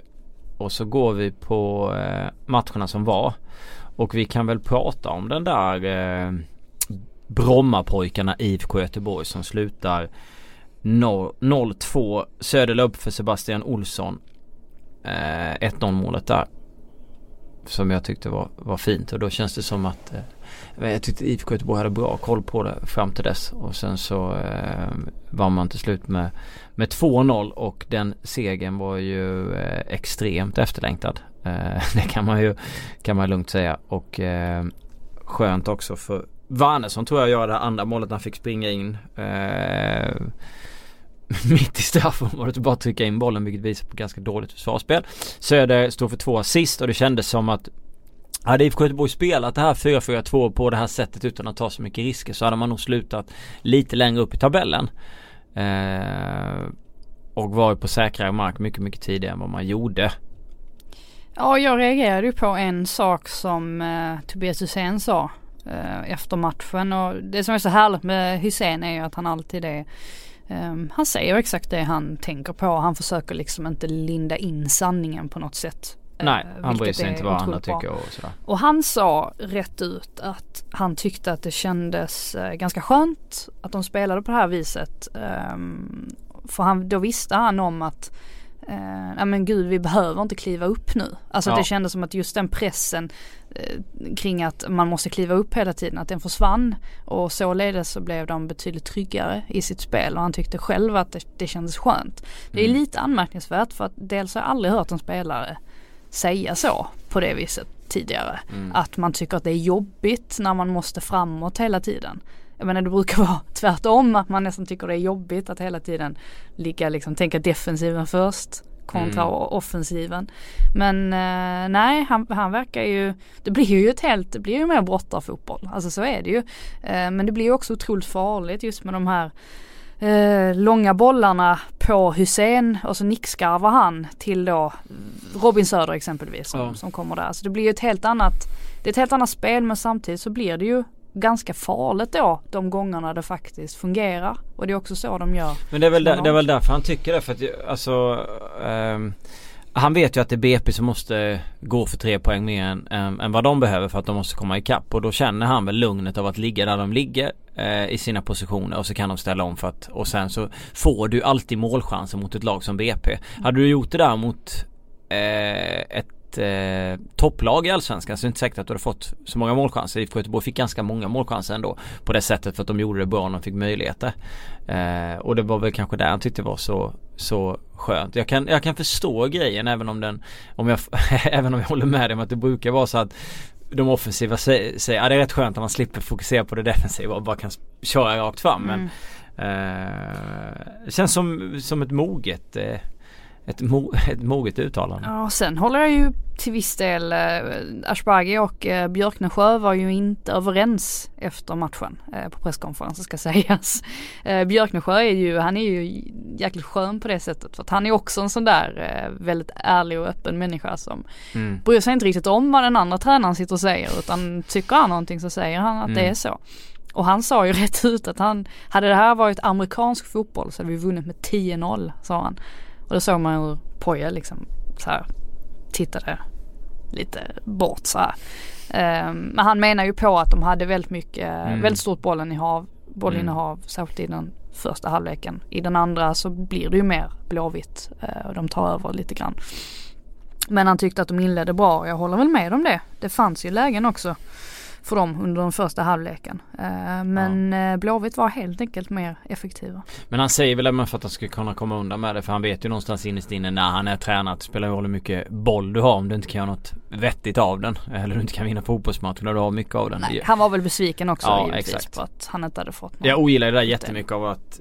och så går vi på eh, matcherna som var. Och vi kan väl prata om den där eh, Brommapojkarna IFK Göteborg som slutar 0-2. Söderla upp för Sebastian Olsson. Eh, 1-0 målet där. Som jag tyckte var, var fint och då känns det som att eh, jag tyckte IFK Göteborg hade bra koll på det fram till dess och sen så eh, vann man till slut med, med 2-0 och den segern var ju eh, extremt efterlängtad. Eh, det kan man ju kan man lugnt säga och eh, skönt också för Wernersson tror jag gör det andra målet när han fick springa in eh, mitt i straffområdet och bara trycka in bollen vilket visar på ganska dåligt försvarsspel. Söder står för två assist och det kändes som att hade IFK Göteborg spelat det här 4-4-2 på det här sättet utan att ta så mycket risker så hade man nog slutat lite längre upp i tabellen. Eh, och varit på säkrare mark mycket, mycket tidigare än vad man gjorde. Ja, jag reagerade ju på en sak som eh, Tobias Hysén sa eh, efter matchen och det som är så härligt med Hysén är ju att han alltid är Um, han säger exakt det han tänker på. Han försöker liksom inte linda in sanningen på något sätt. Nej, uh, han bryr sig inte vad andra tycker och sådär. Och han sa rätt ut att han tyckte att det kändes uh, ganska skönt att de spelade på det här viset. Um, för han, då visste han om att eh, ja men gud vi behöver inte kliva upp nu. Alltså ja. det kändes som att just den pressen eh, kring att man måste kliva upp hela tiden, att den försvann. Och således så blev de betydligt tryggare i sitt spel och han tyckte själv att det, det kändes skönt. Det är mm. lite anmärkningsvärt för att dels har jag aldrig hört en spelare säga så på det viset tidigare. Mm. Att man tycker att det är jobbigt när man måste framåt hela tiden jag menar det brukar vara tvärtom att man nästan tycker det är jobbigt att hela tiden ligga liksom tänka defensiven först kontra mm. offensiven. Men eh, nej, han, han verkar ju, det blir ju ett helt, det blir ju mer brottarfotboll. Alltså så är det ju. Eh, men det blir ju också otroligt farligt just med de här eh, långa bollarna på Hussein och så nickskarvar han till då Robin Söder exempelvis som, ja. som kommer där. Så det blir ju ett helt annat, det är ett helt annat spel men samtidigt så blir det ju ganska farligt då de gångerna det faktiskt fungerar. Och det är också så de gör. Men det är väl, där, det är väl därför han tycker det för att alltså um, han vet ju att det är BP som måste gå för tre poäng mer än, än, än vad de behöver för att de måste komma ikapp. Och då känner han väl lugnet av att ligga där de ligger eh, i sina positioner och så kan de ställa om för att och sen så får du alltid målchanser mot ett lag som BP. Hade du gjort det där mot eh, ett eh, topplag i Allsvenskan så är det inte säkert att du hade fått så många målchanser. IFK Göteborg fick ganska många målchanser ändå på det sättet för att de gjorde det bra när de fick möjligheter. Eh, och det var väl kanske det han tyckte var så, så skönt. Jag kan, jag kan förstå grejen även om den, om jag, även om jag håller med dig om att det brukar vara så att de offensiva säger, säger ja det är rätt skönt att man slipper fokusera på det defensiva och bara kan köra rakt fram. Men mm. eh, känns som, som ett moget eh, ett, mo ett moget uttalande. Ja, sen håller jag ju till viss del, eh, Aschbergi och eh, Björknesjö var ju inte överens efter matchen eh, på presskonferensen ska sägas. Eh, Björknesjö är ju, han är ju jäkligt skön på det sättet för att han är också en sån där eh, väldigt ärlig och öppen människa som mm. bryr sig inte riktigt om vad den andra tränaren sitter och säger utan tycker han någonting så säger han att mm. det är så. och han sa ju rätt ut att han, hade det här varit amerikansk fotboll så hade vi vunnit med 10-0 sa han. Och då såg man hur Poja liksom så här tittade lite bort så här. Um, men han menar ju på att de hade väldigt mycket, mm. väldigt stort bollinnehav, bollinnehav mm. särskilt i den första halvleken. I den andra så blir det ju mer blåvitt uh, och de tar över lite grann. Men han tyckte att de inledde bra jag håller väl med om det. Det fanns ju lägen också för dem under den första halvleken. Eh, men ja. Eh, Blåvitt var helt enkelt mer effektiva. Men han säger väl även för att han ska kunna komma undan med det för han vet ju någonstans innerst inne när han är tränad det spelar roll hur mycket boll du har om du inte kan göra något vettigt av den. Eller du inte kan vinna fotbollsmatcher när du har mycket av den. Nej, han var väl besviken också ja, givetvis exakt. på att han inte hade fått något. Jag ogillar det där jättemycket av att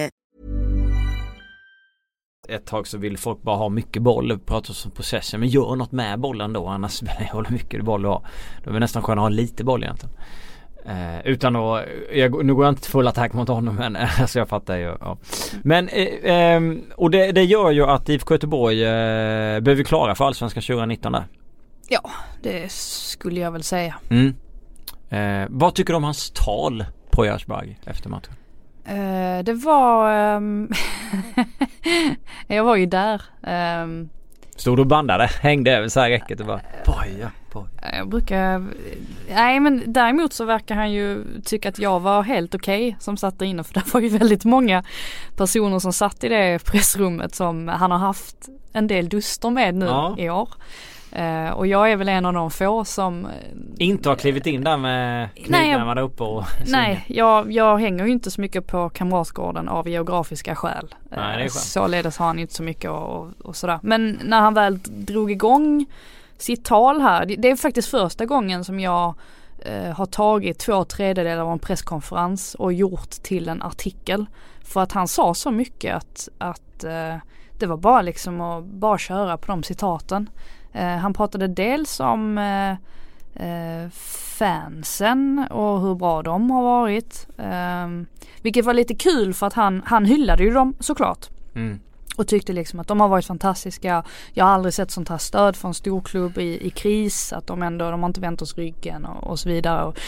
Ett tag så vill folk bara ha mycket boll, prata om possession. Men gör något med bollen då annars spelar det hur mycket boll du har. Då är det nästan skönt att ha lite boll egentligen. Eh, utan att, jag, nu går jag inte till full attack mot honom men alltså jag fattar ju. Ja. Men eh, eh, och det, det, gör ju att IFK Göteborg eh, behöver klara för Allsvenskan 2019 där. Ja, det skulle jag väl säga. Mm. Eh, vad tycker du om hans tal på Jarsberg efter matchen? Uh, det var... Um, jag var ju där. Um, Stod du och bandade? Hängde över så här räcket och bara poja, poja. Jag brukar... Nej men däremot så verkar han ju tycka att jag var helt okej okay, som satt där inne för det var ju väldigt många personer som satt i det pressrummet som han har haft en del duster med nu ja. i år. Uh, och jag är väl en av de få som uh, Inte har klivit in där med knytnävarna uppe och Nej, jag, jag hänger ju inte så mycket på Kamratgården av geografiska skäl. Nej, uh, således har han inte så mycket och, och, sådär. Men när han väl drog igång sitt tal här, det, det är faktiskt första gången som jag har tagit två tredjedelar av en presskonferens och gjort till en artikel. För att han sa så mycket att, att det var bara liksom att bara köra på de citaten. Eh, han pratade dels om eh, eh, fansen och hur bra de har varit. vilket var lite kul för att han, han hyllade ju dem såklart. Mm. Och tyckte liksom att de har varit fantastiska. Jag har aldrig sett sånt här stöd från storklubb i, i kris. Att de ändå, de har inte vänt oss ryggen och, och så vidare. Och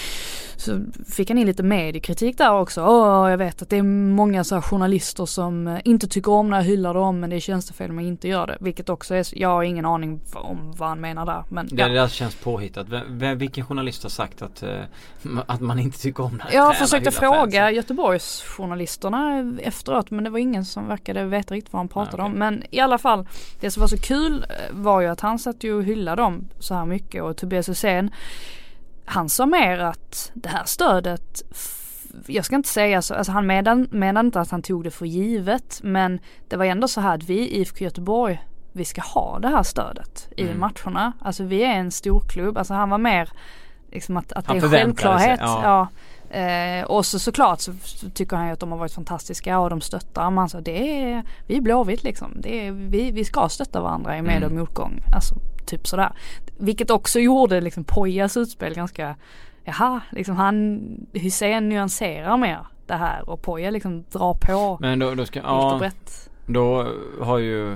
så fick han in lite mediekritik där också. Åh, jag vet att det är många så journalister som eh, inte tycker om när jag hyllar dem men det är tjänstefel om jag inte gör det. Vilket också är, jag har ingen aning om vad han menar där. Men, det, ja. det där känns påhittat. Vilken journalist har sagt att, uh, att man inte tycker om när Jag försökte fråga Göteborgsjournalisterna efteråt men det var ingen som verkade veta riktigt vad han pratade okay. om. Men i alla fall, det som var så kul eh, var ju att han satt ju och hyllade dem så här mycket och Tobias Hysén han sa mer att det här stödet jag ska inte säga så, alltså han menade inte att han tog det för givet men det var ändå så här att vi i IFK Göteborg vi ska ha det här stödet i mm. matcherna. Alltså vi är en storklubb, alltså han var mer liksom att, att det är en självklarhet. Sig, ja. ja. Eh, och så såklart så, så tycker han ju att de har varit fantastiska och de stöttar. Man sa det är, vi är Blåvitt liksom. Det är, vi, vi ska stötta varandra i med mm. och motgång. Alltså typ sådär. Vilket också gjorde liksom Pojas utspel ganska, jaha, liksom han, Hussein nyanserar mer det här och Poja liksom drar på Men då, då ska, ja, brett. Då har ju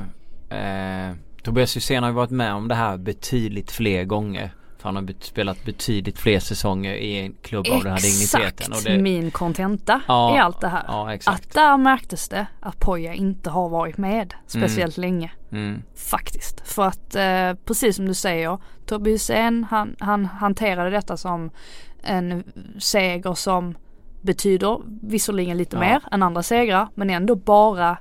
eh, Tobias Hysén har ju varit med om det här betydligt fler gånger. För han har spelat betydligt fler säsonger i en klubb exakt av den här digniteten. Exakt min kontenta ja, i allt det här. Ja, att där märktes det att Poja inte har varit med speciellt mm. länge. Mm. Faktiskt. För att eh, precis som du säger, Tobbe Hysén han, han hanterade detta som en seger som betyder visserligen lite ja. mer än andra segrar men ändå bara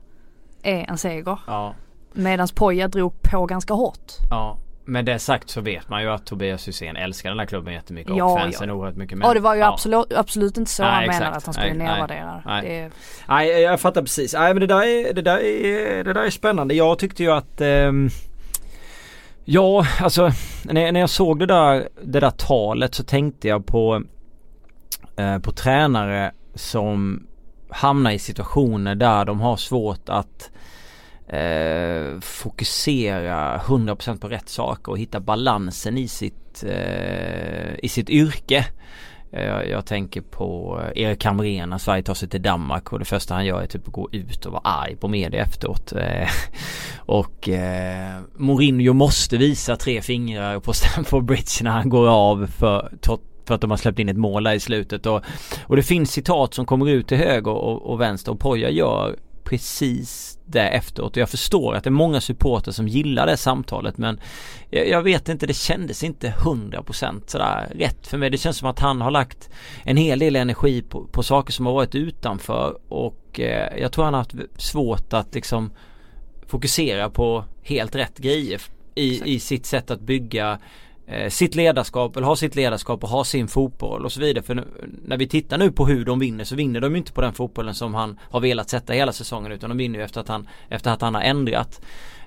är en seger. Ja. Medans Poja drog på ganska hårt. Ja. Med det sagt så vet man ju att Tobias Hysén älskar den här klubben jättemycket ja, och fansen ja. oerhört mycket. Men, ja det var ju ja. absolut, absolut inte så nej, han exakt. menade att han skulle nedvärdera. Nej, nej. nej jag fattar precis. Nej men det där är, det där är, det där är spännande. Jag tyckte ju att um, Ja alltså när, när jag såg det där, det där talet så tänkte jag på eh, på tränare som hamnar i situationer där de har svårt att eh, fokusera 100% på rätt saker och hitta balansen i sitt, eh, i sitt yrke. Eh, jag, jag, tänker på Erik Hamrén när Sverige tar sig till Danmark och det första han gör är typ att gå ut och vara arg på media efteråt. Eh, och eh, Mourinho måste visa tre fingrar på Stamford Bridge när han går av för, för att de har släppt in ett mål där i slutet och, och det finns citat som kommer ut till höger och, och vänster och Poja gör precis det efteråt och jag förstår att det är många supporter som gillar det samtalet men jag, vet inte, det kändes inte 100% sådär rätt för mig. Det känns som att han har lagt en hel del energi på, på saker som har varit utanför och eh, jag tror han har haft svårt att liksom fokusera på helt rätt grejer i, i sitt sätt att bygga Eh, sitt ledarskap eller ha sitt ledarskap och ha sin fotboll och så vidare. För nu, när vi tittar nu på hur de vinner så vinner de inte på den fotbollen som han har velat sätta hela säsongen utan de vinner ju efter att han, efter att han har ändrat.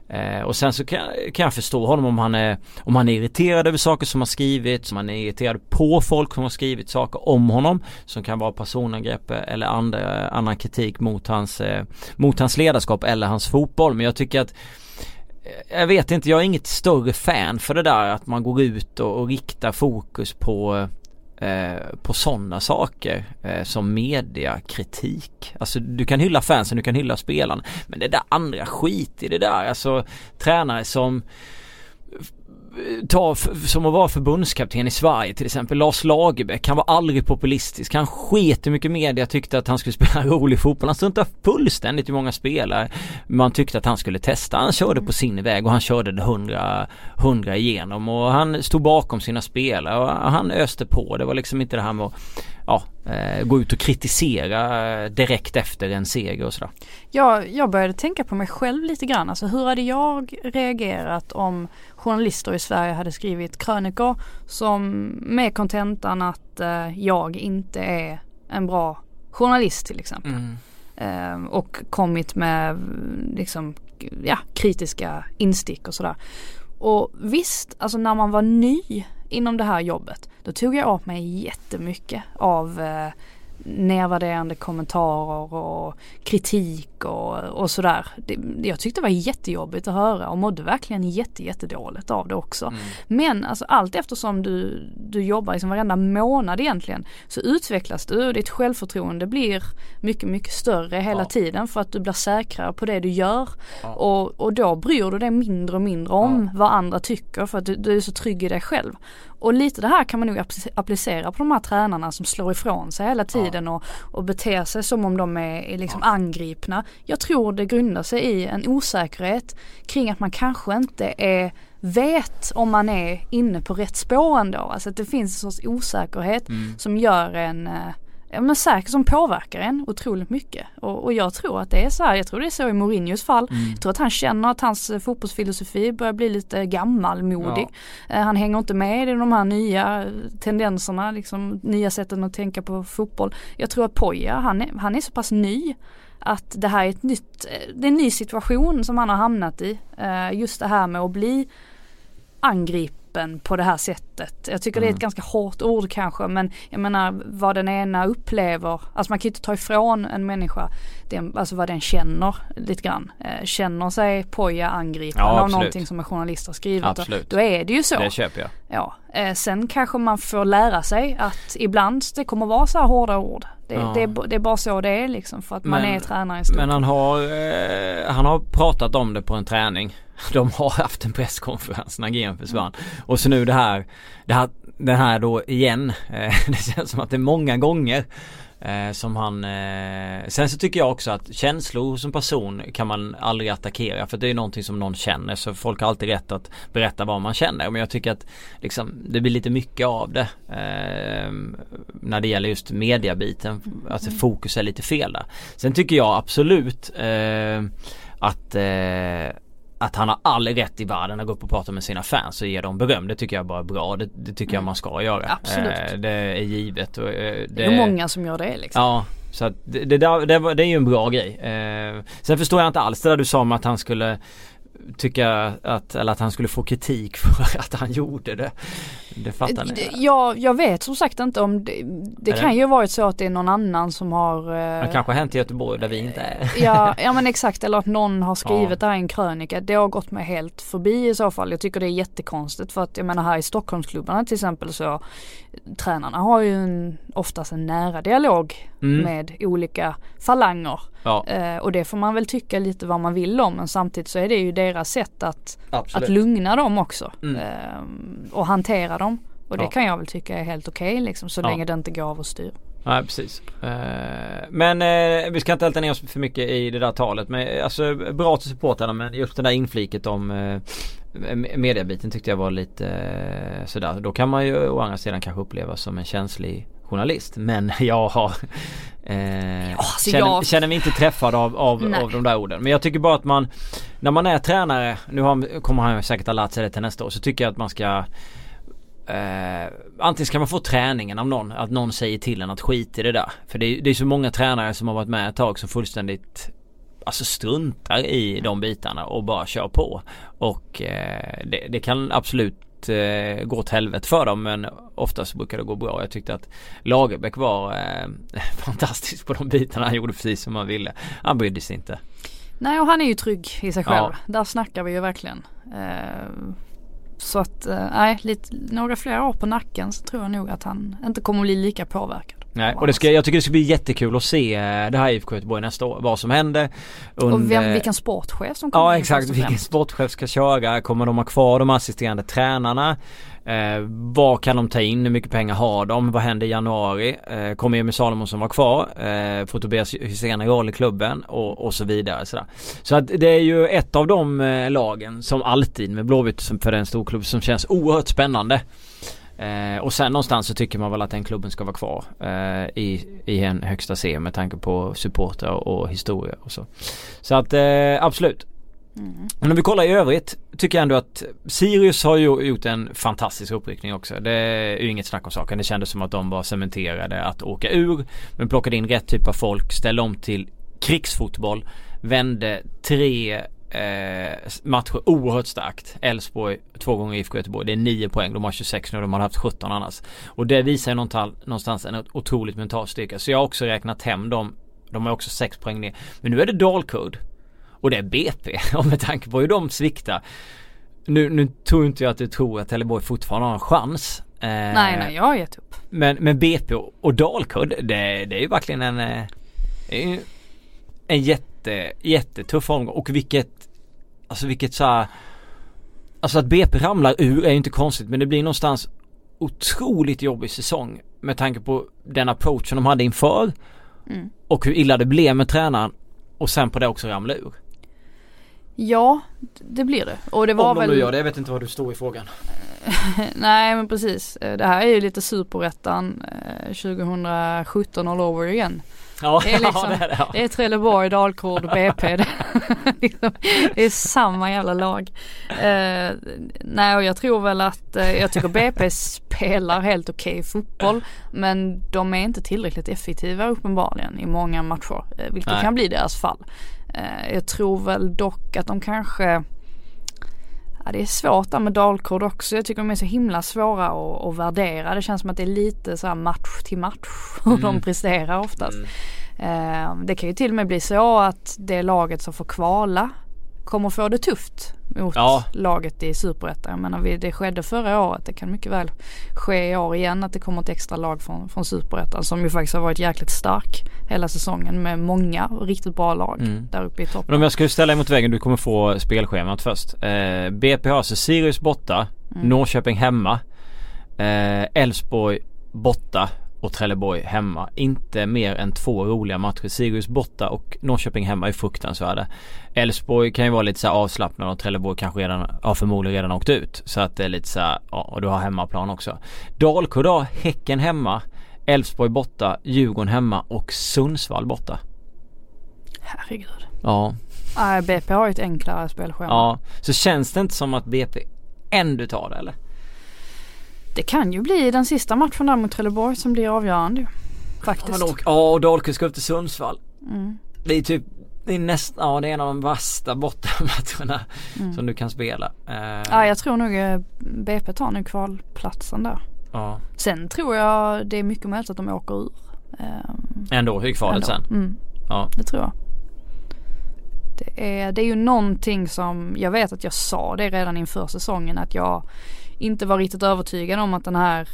Eh, och sen så kan, kan, jag förstå honom om han är om han är irriterad över saker som har skrivits, om han är irriterad på folk som har skrivit saker om honom som kan vara personangrepp eller andra, annan kritik mot hans, eh, mot hans ledarskap eller hans fotboll. Men jag tycker att jag vet inte, jag är inget större fan för det där att man går ut och, och riktar fokus på eh, på sådana saker eh, som mediakritik. Alltså du kan hylla fansen, du kan hylla spelarna. Men det där andra skit i det där. Alltså tränare som ta som att vara förbundskapten i Sverige till exempel, Lars Lagerbäck, han var aldrig populistisk. Han sket hur mycket media tyckte att han skulle spela rolig fotboll. Han struntade fullständigt i många spelare man tyckte att han skulle testa. Han körde på sin väg och han körde det hundra, hundra igenom och han stod bakom sina spelare och han öste på. Det var liksom inte det här med att ja, eh, gå ut och kritisera direkt efter en seger och sådär. Ja, jag började tänka på mig själv lite grann. Alltså hur hade jag reagerat om journalister i Sverige hade skrivit krönikor som med kontentan att eh, jag inte är en bra journalist till exempel. Mm. Eh, och kommit med liksom, ja, kritiska instick och sådär. Och visst, alltså när man var ny inom det här jobbet, då tog jag åt mig jättemycket av eh, nedvärderande kommentarer och kritik och, och sådär. jag tyckte det var jättejobbigt att höra och mådde verkligen jätte, jättedåligt av det också. Mm. Men alltså allt eftersom du, du jobbar liksom varenda månad egentligen så utvecklas du och ditt självförtroende blir mycket, mycket större hela ja. tiden för att du blir säkrare på det du gör. Ja. Och, och då bryr du dig mindre och mindre om ja. vad andra tycker för att du, du är så trygg i dig själv. Och lite det här kan man nog applicera på de här tränarna som slår ifrån sig hela tiden ja. och, och beter sig som om de är, är liksom ja. angripna. Jag tror det grundar sig i en osäkerhet kring att man kanske inte är vet om man är inne på rätt spår ändå. Alltså att det finns en sorts osäkerhet mm. som gör en eh, ja, men säkert som påverkar en otroligt mycket. Och, och, jag tror att det är så här, jag tror det är så i Mourinhos fall. Mm. Jag tror att han känner att hans eh, fotbollsfilosofi börjar bli lite gammalmodig. Ja. Eh, han hänger inte med i de här nya tendenserna, liksom nya sätten att tänka på fotboll. Jag tror att Poja, han är, han är så pass ny att det här är ett nytt, eh, det är en ny situation som han har hamnat i. Just det här med att bli angrip öppen på det här sättet. Jag tycker mm. det är ett mm. ganska hårt ord kanske men jag menar vad den ena upplever, alltså man kan ju inte ta ifrån en människa den, alltså vad den känner lite grann. Eh, känner sig Poja angripen ja, av någonting som en journalist har skrivit. Absolut. Då, då är det ju så. Det köper jag. Ja. Eh, sen kanske man får lära sig att ibland det kommer vara så här hårda ord. Det, ja. det, det, är bara så det är liksom för att men, man är tränare i stort. Men han har, eh, han har pratat om det på en träning. De har haft en presskonferens när GM försvann. Mm. Och så nu det här, det här, det här då igen. Eh, det känns som att det är många gånger Eh, som han eh, Sen så tycker jag också att känslor som person kan man aldrig attackera för det är någonting som någon känner så folk har alltid rätt att berätta vad man känner. Men jag tycker att liksom det blir lite mycket av det eh, När det gäller just mediabiten. Alltså mm. fokus är lite fel där. Sen tycker jag absolut eh, att eh, att han har all rätt i världen att gå upp och prata med sina fans och ge dem beröm. Det tycker jag bara är bra. Det, det tycker mm. jag man ska göra. Absolut. Eh, det är givet. Och, eh, det, det är många som gör det liksom. Ja. Så att det, det, där, det, det är ju en bra grej. Eh, sen förstår jag inte alls det där du sa om att han skulle tycka att, eller att han skulle få kritik för att han gjorde det. Det fattar ni? Ja, jag vet som sagt inte om det, det kan ju varit så att det är någon annan som har Det eh, kanske har hänt i Göteborg där vi inte är. Ja, ja men exakt eller att någon har skrivit Ja. det här i en krönika. Det har gått mig helt förbi i så fall. Jag tycker det är jättekonstigt för att jag menar här i Stockholmsklubbarna till exempel så tränarna har ju en, oftast en nära dialog Mm. med olika falanger. Ja, Eh, och det får man väl tycka lite vad man vill om men samtidigt så är det ju deras sätt att, absolut. att lugna dem också. Mm. Eh, och hantera dem. Och det Ja. kan jag väl tycka är helt okej liksom så Ja. länge det inte går av och styr. Nej precis. Eh, men eh, vi ska inte älta ner oss för mycket i det där talet. Men eh, alltså bra till supportrarna men just det där infliket om me- mediabiten tyckte jag var lite eh, sådär. Då kan man ju å andra sidan kanske upplevas som en känslig journalist. Men jag har eh, alltså känner, jag- känner mig inte träffad av, av, av de där orden. Men jag tycker bara att man När man är tränare, nu har, kommer han säkert ha lärt sig det till nästa år, så tycker jag att man ska Eh, antingen ska man få träningen av någon, att någon säger till en att skit i det där. För det är, det är så många tränare som har varit med ett tag som fullständigt Alltså struntar i de bitarna och bara kör på. Och eh, det, det kan absolut eh, gå åt helvete för dem men oftast brukar det gå bra. Jag tyckte att Lagerbäck var eh, fantastisk på de bitarna. Han gjorde precis som han ville. Han brydde sig inte. Nej och han är ju trygg i sig själv. Ja. Där snackar vi ju verkligen. Eh, så att eh, nej, lite, några fler år på nacken så tror jag nog att han inte kommer att bli lika påverkad. Nej, och det ska, jag tycker det ska bli jättekul att se eh, det här IFK Göteborg nästa år. Vad som händer. Och vem, vilken sportchef som kommer Ja exakt, vilken sportchef ska köra? Kommer de ha kvar de assisterande tränarna? Eh, vad kan de ta in? Hur mycket pengar har de? Vad händer i januari? Eh, kommer Emil Salomonsson vara kvar? Eh, får Tobias Hysén en roll i klubben? Och, och så vidare. Sådär. Så att det är ju ett av de eh, lagen som alltid med Blåvitt för en stor klubb som känns oerhört spännande. Eh, och sen någonstans så tycker man väl att den klubben ska vara kvar eh, i, i en högsta C med tanke på supportrar och historia och så. Så att eh, absolut. Mm. Men om vi kollar i övrigt tycker jag ändå att Sirius har ju gjort en fantastisk uppryckning också. Det är ju inget snack om saken. Det kändes som att de var cementerade att åka ur. Men plockade in rätt typ av folk, ställde om till krigsfotboll. Vände tre eh, matcher oerhört starkt. Elfsborg två gånger IFK Göteborg. Det är 9 poäng. De har 26 nu. De har haft 17 annars. Och det visar ju någonstans en otroligt mental styrka. Så jag har också räknat hem dem. De har också 6 poäng ner. Men nu är det Dalkurd. Och det är BP. Och med tanke på hur de sviktar. Nu, nu tror inte jag att du tror att Trelleborg fortfarande har en chans. Eh, Nej nej jag har gett upp. Men, men BP och, och Dalkurd det, det är ju verkligen en eh, En jätte, jättetuff omgång och vilket Alltså vilket så här, Alltså att BP ramlar ur är ju inte konstigt men det blir någonstans Otroligt jobbig säsong med tanke på den approachen de hade inför Mm. Och hur illa det blev med tränaren Och sen på det också ramla ur Ja det blir det. Och det var Om de väl nu gör det, jag vet inte vad du står i frågan Nej men precis. Eh, Det här är ju lite superettan eh, 2017 all over again. Ja, Det är liksom- ja, det är det, ja. Det är Trelleborg, Dalkurd BP. Det, är samma jävla lag. Eh, nej och jag tror väl att, eh, jag tycker BP spelar helt okej fotboll. Men de är inte tillräckligt effektiva uppenbarligen i många matcher. Eh, vilket Nej. kan bli deras fall. Eh, jag tror väl dock att de kanske Ja, det är svårt där med Dalkurd också. Jag tycker de är så himla svåra att, att värdera. Det känns som att det är lite så match till match hur de Mm. presterar oftast. Mm. Eh, det kan ju till och med bli så att det laget som får kvala kommer få det tufft mot Ja. laget i Superettan. Jag menar vi- det skedde förra året. Det kan mycket väl ske i år igen att det kommer ett extra lag från, från Superettan som ju faktiskt har varit jäkligt stark hela säsongen med många riktigt bra lag Mm. där uppe i toppen. Men om jag skulle ställa emot väggen, du kommer få spelschemat först. Eh, BP har alltså Sirius borta, Mm. Norrköping hemma, eh, Elfsborg borta och Trelleborg hemma. Inte mer än två roliga matcher. Sirius borta och Norrköping hemma är fruktansvärda. Elfsborg kan ju vara lite så här avslappnad och Trelleborg kanske redan, har förmodligen redan åkt ut. Så att det är lite så här, ja och du har hemmaplan också. Dalkurd har Häcken hemma, Elfsborg borta, Djurgården hemma och Sundsvall borta. Herregud. Ja, Nej, BP har ju ett enklare spelschema. Ja, så känns det inte som att BP ändå tar det eller? Det kan ju bli den sista matchen där mot Trelleborg som blir avgörande. Faktiskt. Ja, och Dalkurd ska upp till Sundsvall. Mm. Det är typ Det är nästan, ja det är en av de värsta bortamatcherna Mm. som du kan spela. Eh, Ja jag tror nog eh, BP tar nu kvalplatsen där. ja. Sen tror jag det är mycket möjligt att de åker ur. Ehm, Ändå i kvalet sen. Mm, Ja. det tror jag. Det är, det är ju någonting som, jag vet att jag sa det redan inför säsongen att jag inte var riktigt övertygad om att den här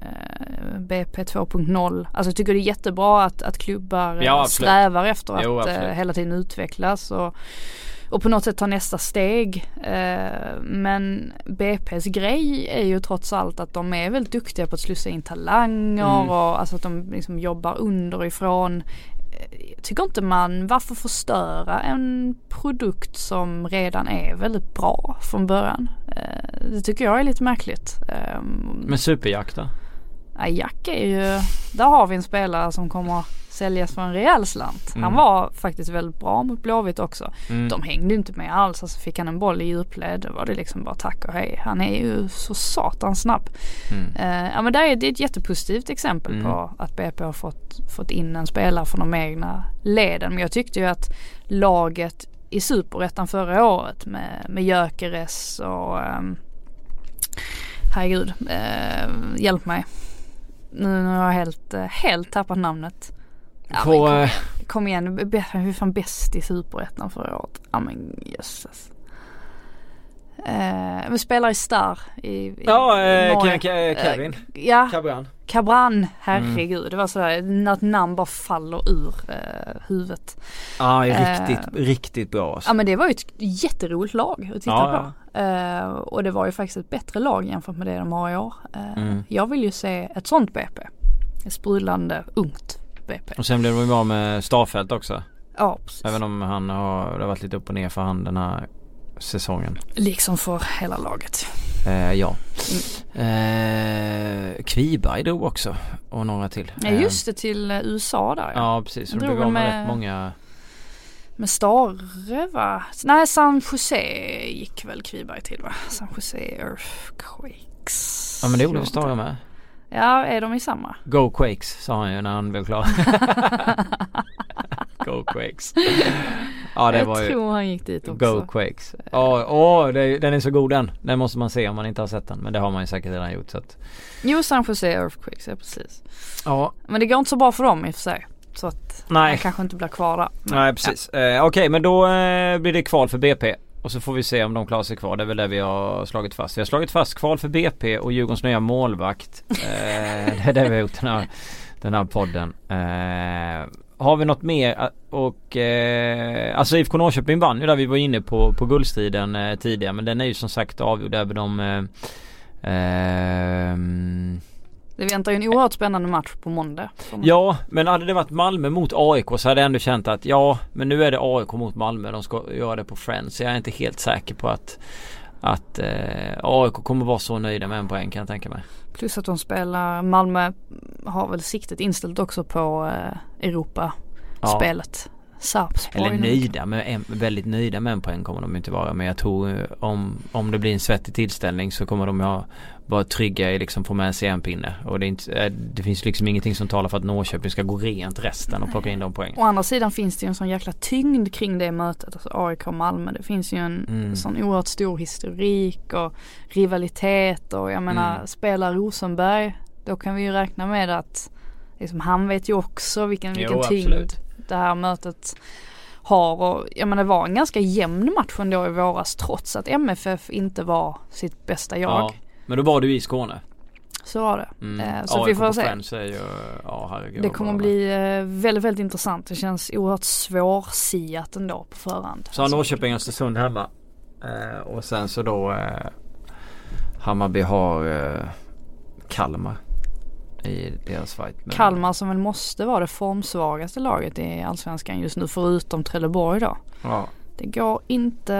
eh, BP 2.0, alltså jag tycker det är jättebra att, att klubbar eh, Ja, absolut. strävar efter att Jo, eh, hela tiden utvecklas och, och på något sätt ta nästa steg. Eh, men BP's grej är ju trots allt att de är väldigt duktiga på att slussa in talanger Mm. och alltså att de liksom jobbar underifrån. Jag tycker inte man, varför förstöra en produkt som redan är väldigt bra från början? Eh, Det tycker jag är lite märkligt. Ehm, Men superjakt då? Ja, Jack är ju, där har vi en spelare som kommer säljas för en rejäl slant. Han Mm. var faktiskt väldigt bra mot Blåvitt också. Mm. De hängde inte med alls. Alltså fick han en boll i djupled då var det liksom bara tack och hej. Han är ju så satans snabb. Mm. Eh, ja men där är det ett jättepositivt exempel Mm. på att BP har fått, fått in en spelare från de egna leden. Men jag tyckte ju att laget i superettan förra året med, med Gyökeres och um, herregud, uh, hjälp mig. Nu, nu har jag helt, eh, helt tappat namnet. Ja, På, kom, eh, kom igen, B- hur är fan bäst i superettan förra året? Ja men jösses. Eh, vi spelar i Star i, i ja, eh. Ke- Ke- Kevin. Eh, ja, Cabran. Cabran, herregud. Det var sådär ett namn bara faller ur eh, huvudet. Ja, Eh, riktigt, riktigt bra alltså. Ja men det var ju ett jätteroligt lag att titta Ja, på. Eh, och det var ju faktiskt ett bättre lag jämfört med det de har i år. Eh, Mm. Jag vill ju se ett sånt BP. Ett sprudlande ungt BP. Och sen blev de ju bra med Starfelt också. Ja precis. Även om han har, det har varit lite upp och ner för han den här säsongen. Liksom för hela laget. Eh, ja. Eh, Kviberg drog också och några till. Ja Eh, just det till eh, USA där ja. Ja precis, så det Drog av med rätt många. Med Stare va? Nej San Jose gick väl Kviberg till va? San Jose Earthquakes. Ja men det gjorde Stara med. Ja är de i samma? Go Quakes sa han ju när han blev klar. Go Quakes. Ja det jag var ju tror han gick dit också. Go Quakes. Ja, åh, det- den är så god den. Den måste man se om man inte har sett den. Men det har man ju säkert redan gjort så att. Jo San Jose Earthquakes, ja precis. Ja, Men det går inte så bra för dem i och för sig. Så att Nej. han kanske inte blir kvar där. Men, nej precis. Eh, Okej men då eh, blir det kval för BP. Och så får vi se om de klarar sig kvar. Det är väl det vi har slagit fast. Vi har slagit fast kval för BP och Djurgårdens nya målvakt. Eh, det är det vi har gjort den här, den här podden. Eh, har vi något mer och eh, alltså IFK Norrköping vann ju där vi var inne på, på guldstriden eh, tidigare men den är ju som sagt avgjord även om eh, ehm, Det väntar ju en oerhört spännande match på måndag. Ja, men hade det varit Malmö mot AIK så hade jag ändå känt att ja, men nu är det AIK mot Malmö. De ska göra det på Friends. Jag är inte helt säker på att att eh, AIK kommer vara så nöjda med en poäng kan jag tänka mig. Plus att de spelar, Malmö har väl siktet inställt också på eh, Europa-spelet. Sarpsborg. Eller nöjda med en, väldigt nöjda med en poäng kommer de inte vara. Men jag tror eh, om, om det blir en svettig tillställning så kommer de ha vara trygga i liksom få med sig en pinne. Och det, inte, eh, det finns liksom ingenting som talar för att Norrköping ska gå rent resten och plocka in de poäng. Å andra sidan finns det ju en sån jäkla tyngd kring det mötet, alltså AIK och Malmö. Det finns ju en Mm. sån oerhört stor historik och rivalitet och jag menar Mm. spelar Rosenberg då kan vi ju räkna med att liksom, han vet ju också vilken, Jo, vilken tyngd absolut. Det här mötet har och jag menar det var en ganska jämn match ändå i våras trots att MFF inte var sitt bästa jag. Ja, men då var du i Skåne. Så var det. Mm. Eh, så AIK vi får se. Ju, ja herregud Det kommer bli eh, väldigt, väldigt intressant. Det känns oerhört svårsiat ändå på förhand. Så har Norrköping Östersund hemma. Eh, och sen så då eh, Hammarby har eh, Kalmar i deras fight. Men- Kalmar som väl måste vara det formsvagaste laget i Allsvenskan just nu förutom Trelleborg då. Ja. Det går inte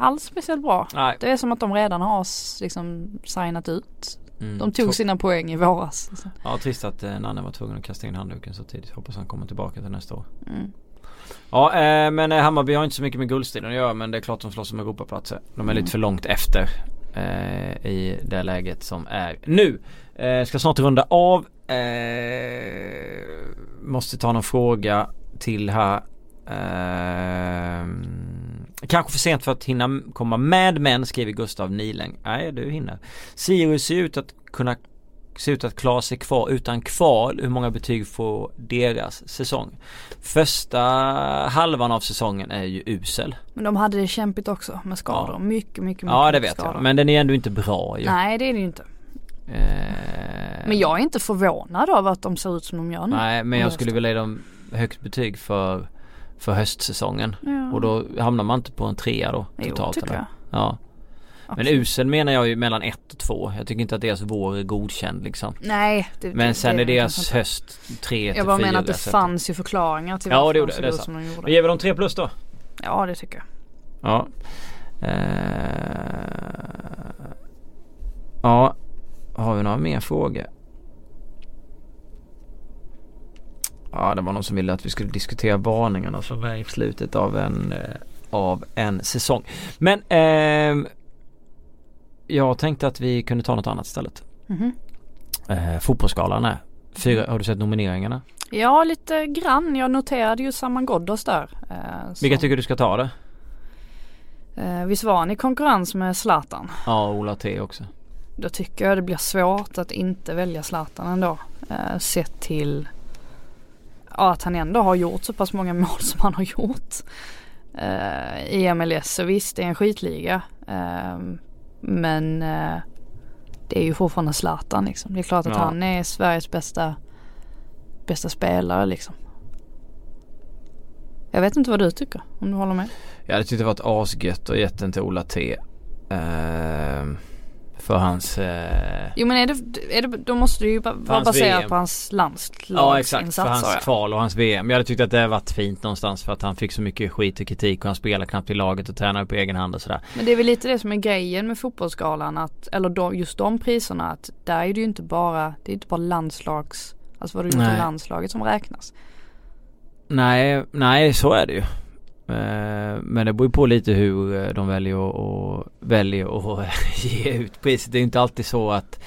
alls speciellt bra. Nej. Det är som att de redan har liksom signat ut. Mm. De tog sina poäng i våras. alltså. Ja trist att eh, Nanne var tvungen att kasta in handduken så tidigt. Hoppas han kommer tillbaka till nästa år. Mm. Ja eh, men eh, Hammarby har inte så mycket med guldstriden att göra men det är klart de slåss om Europaplatser. De är Mm. lite för långt efter eh, i det läget som är nu. Eh, ska snart runda av. Eh, måste ta någon fråga till här. Ehm, kanske för sent för att hinna komma med men skriver Gustav Niläng. Nej du hinner. Sirius ser ut att kunna ser ut att klara sig kvar utan kval. Hur många betyg får deras säsong? Första halvan av säsongen är ju usel. Men de hade det kämpigt också med skador. Ja. Mycket, mycket, mycket Ja det vet skador. jag. Men den är ändå inte bra ju. Nej det är det ju inte. Eh, Men jag är inte förvånad av att de ser ut som de gör nu. Nej men jag skulle vilja ge dem högt betyg för, för höstsäsongen. Ja. Och då hamnar man inte på en trea då jo, totalt tycker eller? jag. Ja. Men usel menar jag ju mellan ett och två. Jag tycker inte att deras vår är godkänd liksom. Nej. Det, Men sen det är deras höst tre till Jag bara menar att det fanns ju förklaringar till Ja, varför det de såg ut som de gjorde. ger vi dem tre plus då. Ja det tycker jag. Ja. Eh, ja. Har vi några mer frågor? Ja, det var någon som ville att vi skulle diskutera varningarna som är i slutet av en, eh, av en säsong. Men ehm, jag tänkte att vi kunde ta något annat istället. Mhm. Eh, fotbollsskalan är fyra, har du sett nomineringarna? Ja lite grann. Jag noterade ju Saman Ghoddos där. Eh, Vilka tycker du ska ta det? eh, visst var han i konkurrens med Zlatan? Ja, Ola T också. Då tycker jag det blir svårt att inte välja Zlatan ändå. Eh, sett till ja, att han ändå har gjort så pass många mål som han har gjort. Eh, I MLS så visst det är en skitliga. Eh, men det är ju fortfarande Zlatan liksom. Det är klart att Ja. han är Sveriges bästa, bästa spelare liksom. Jag vet inte vad du tycker om du håller med. Jag hade tyckt det var ett asgött och gett den till Ola T. Ehm, för hans... eh, Jo men är det, är det då måste det ju ba- vara baserat VM. på hans landslagsinsatser. ja exakt, för hans ja. kval och hans VM. Jag hade tyckt att det varit fint någonstans för att han fick så mycket skit och kritik och han spelar knappt i laget och tränar på egen hand och sådär. Men det är väl lite det som är grejen med fotbollsskalan att, eller då, just de priserna att där är det ju inte bara, det är inte bara landslags, alltså vad du gjort i landslaget som räknas. Nej, nej så är det ju. Eh, Men det beror ju på lite hur eh, de väljer att, och väljer att ge ut priset. Det är inte alltid så att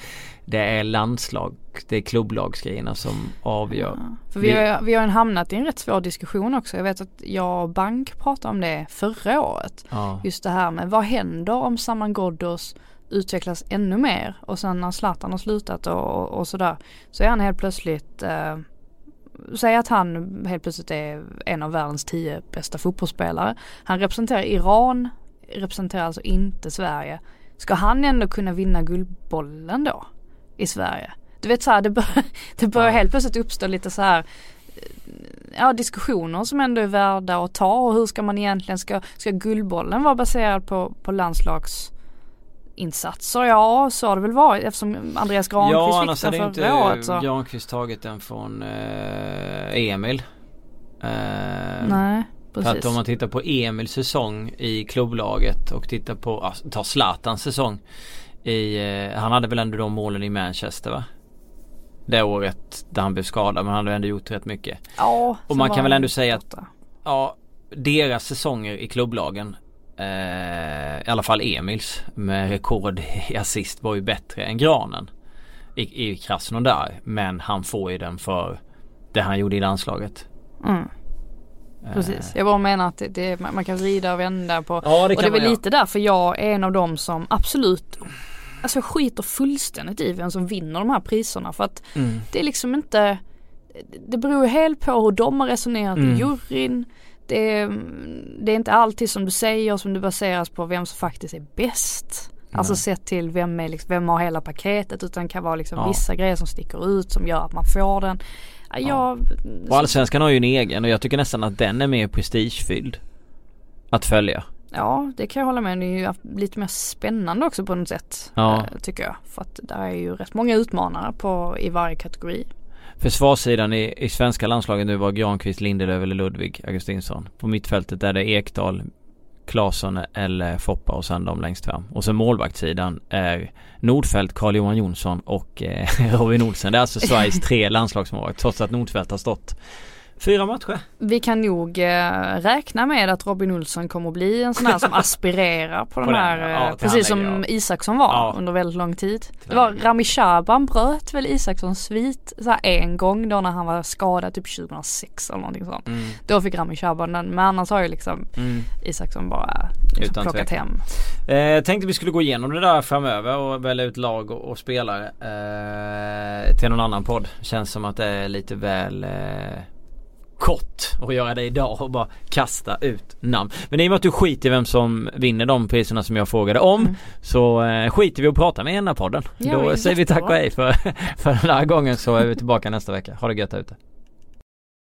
det är landslag, det är klubblagsgrejerna som avgör. Ja. För vi har, vi har hamnat i en rätt svår diskussion också. Jag vet att jag och Bank pratade om det förra året. Ja. Just det här med vad händer om Saman Ghoddos utvecklas ännu mer och sen när Zlatan har slutat och, och, och sådär så är han helt plötsligt eh, Säg att han helt plötsligt är en av världens tio bästa fotbollsspelare. Han representerar Iran, representerar alltså inte Sverige. Ska han ändå kunna vinna Guldbollen då? I Sverige? Du vet så här, det, bör, det börjar Ja. helt plötsligt uppstå lite så här eh, ja, diskussioner som ändå är värda att ta och hur ska man egentligen, ska, ska Guldbollen vara baserad på, på landslagsinsatser? Ja, så har det väl varit eftersom Andreas Granqvist Ja, fick annars den hade förra inte året. Så. Granqvist tagit den från eh, Emil. Eh, Nej, För precis. att om man tittar på Emils säsong i klubblaget och tittar på, alltså, ta Zlatans säsong i, eh, han hade väl ändå de målen i Manchester va? Det året där han blev skadad men han hade ändå gjort rätt mycket. ja, och man kan väl ändå säga att-. Ja, deras säsonger i klubblagen eh, i alla fall Emils med rekord i assist var ju bättre än Granen i, i Krasnodar. Men han får ju den för det han gjorde i landslaget. Mm, precis. Jag bara menar att det, det, man kan vrida och vända på Ja det och det är väl lite därför jag är en av dem som absolut Alltså skiter fullständigt i vem som vinner de här priserna för att Mm. det är liksom inte Det beror ju helt på hur de har resonerat Mm. i juryn det är, det är inte alltid som du säger som det baseras på vem som faktiskt är bäst Alltså Nej. sett till vem, är liksom, vem har hela paketet utan det kan vara liksom Ja. vissa grejer som sticker ut som gör att man får den Ja, Jag, Och Allsvenskan har ju en egen och jag tycker nästan att den är mer prestigefylld. Att följa. Ja det kan jag hålla med Det är ju lite mer spännande också på något sätt Ja. eh, Tycker jag För att där är ju rätt många utmanare på, i varje kategori Försvarssidan i, i svenska landslaget nu var Granqvist, Lindelöf eller Ludvig Augustinsson. På mittfältet är det Ekdal, Claesson eller Foppa och sen de längst fram. Och sen målvaktssidan är Nordfeldt, Carl-Johan Jonsson och eh, Robin Olsen. Det är alltså Sveriges tre landslagsmålvakter trots att Nordfeldt har stått Fyra matcher. Vi kan nog eh, räkna med att Robin Olsson kommer att bli en sån här som aspirerar på, den den, här, ja. eh, Ja, precis som handläggare, Isaksson var Ja. under väldigt lång tid. Det var Rami Shaban bröt väl Isakssons svit så en gång då när han var skadad typ 2006 eller någonting sånt. Mm. Då fick Rami Shaban den men annars har ju liksom Mm. Isaksson bara liksom plockat tvekan. hem. Eh, tänkte vi skulle gå igenom det där framöver och välja ut lag och, och spelare eh, till någon annan podd. Känns som att det är lite väl eh, kort att göra det idag och bara kasta ut namn. Men i och med att du skiter i vem som vinner de priserna som jag frågade om Mm. så eh, skiter vi och pratar med här podden. Ja, Då säger vi tack och hej för, för den här gången så är vi tillbaka nästa vecka. Ha det gött där ute.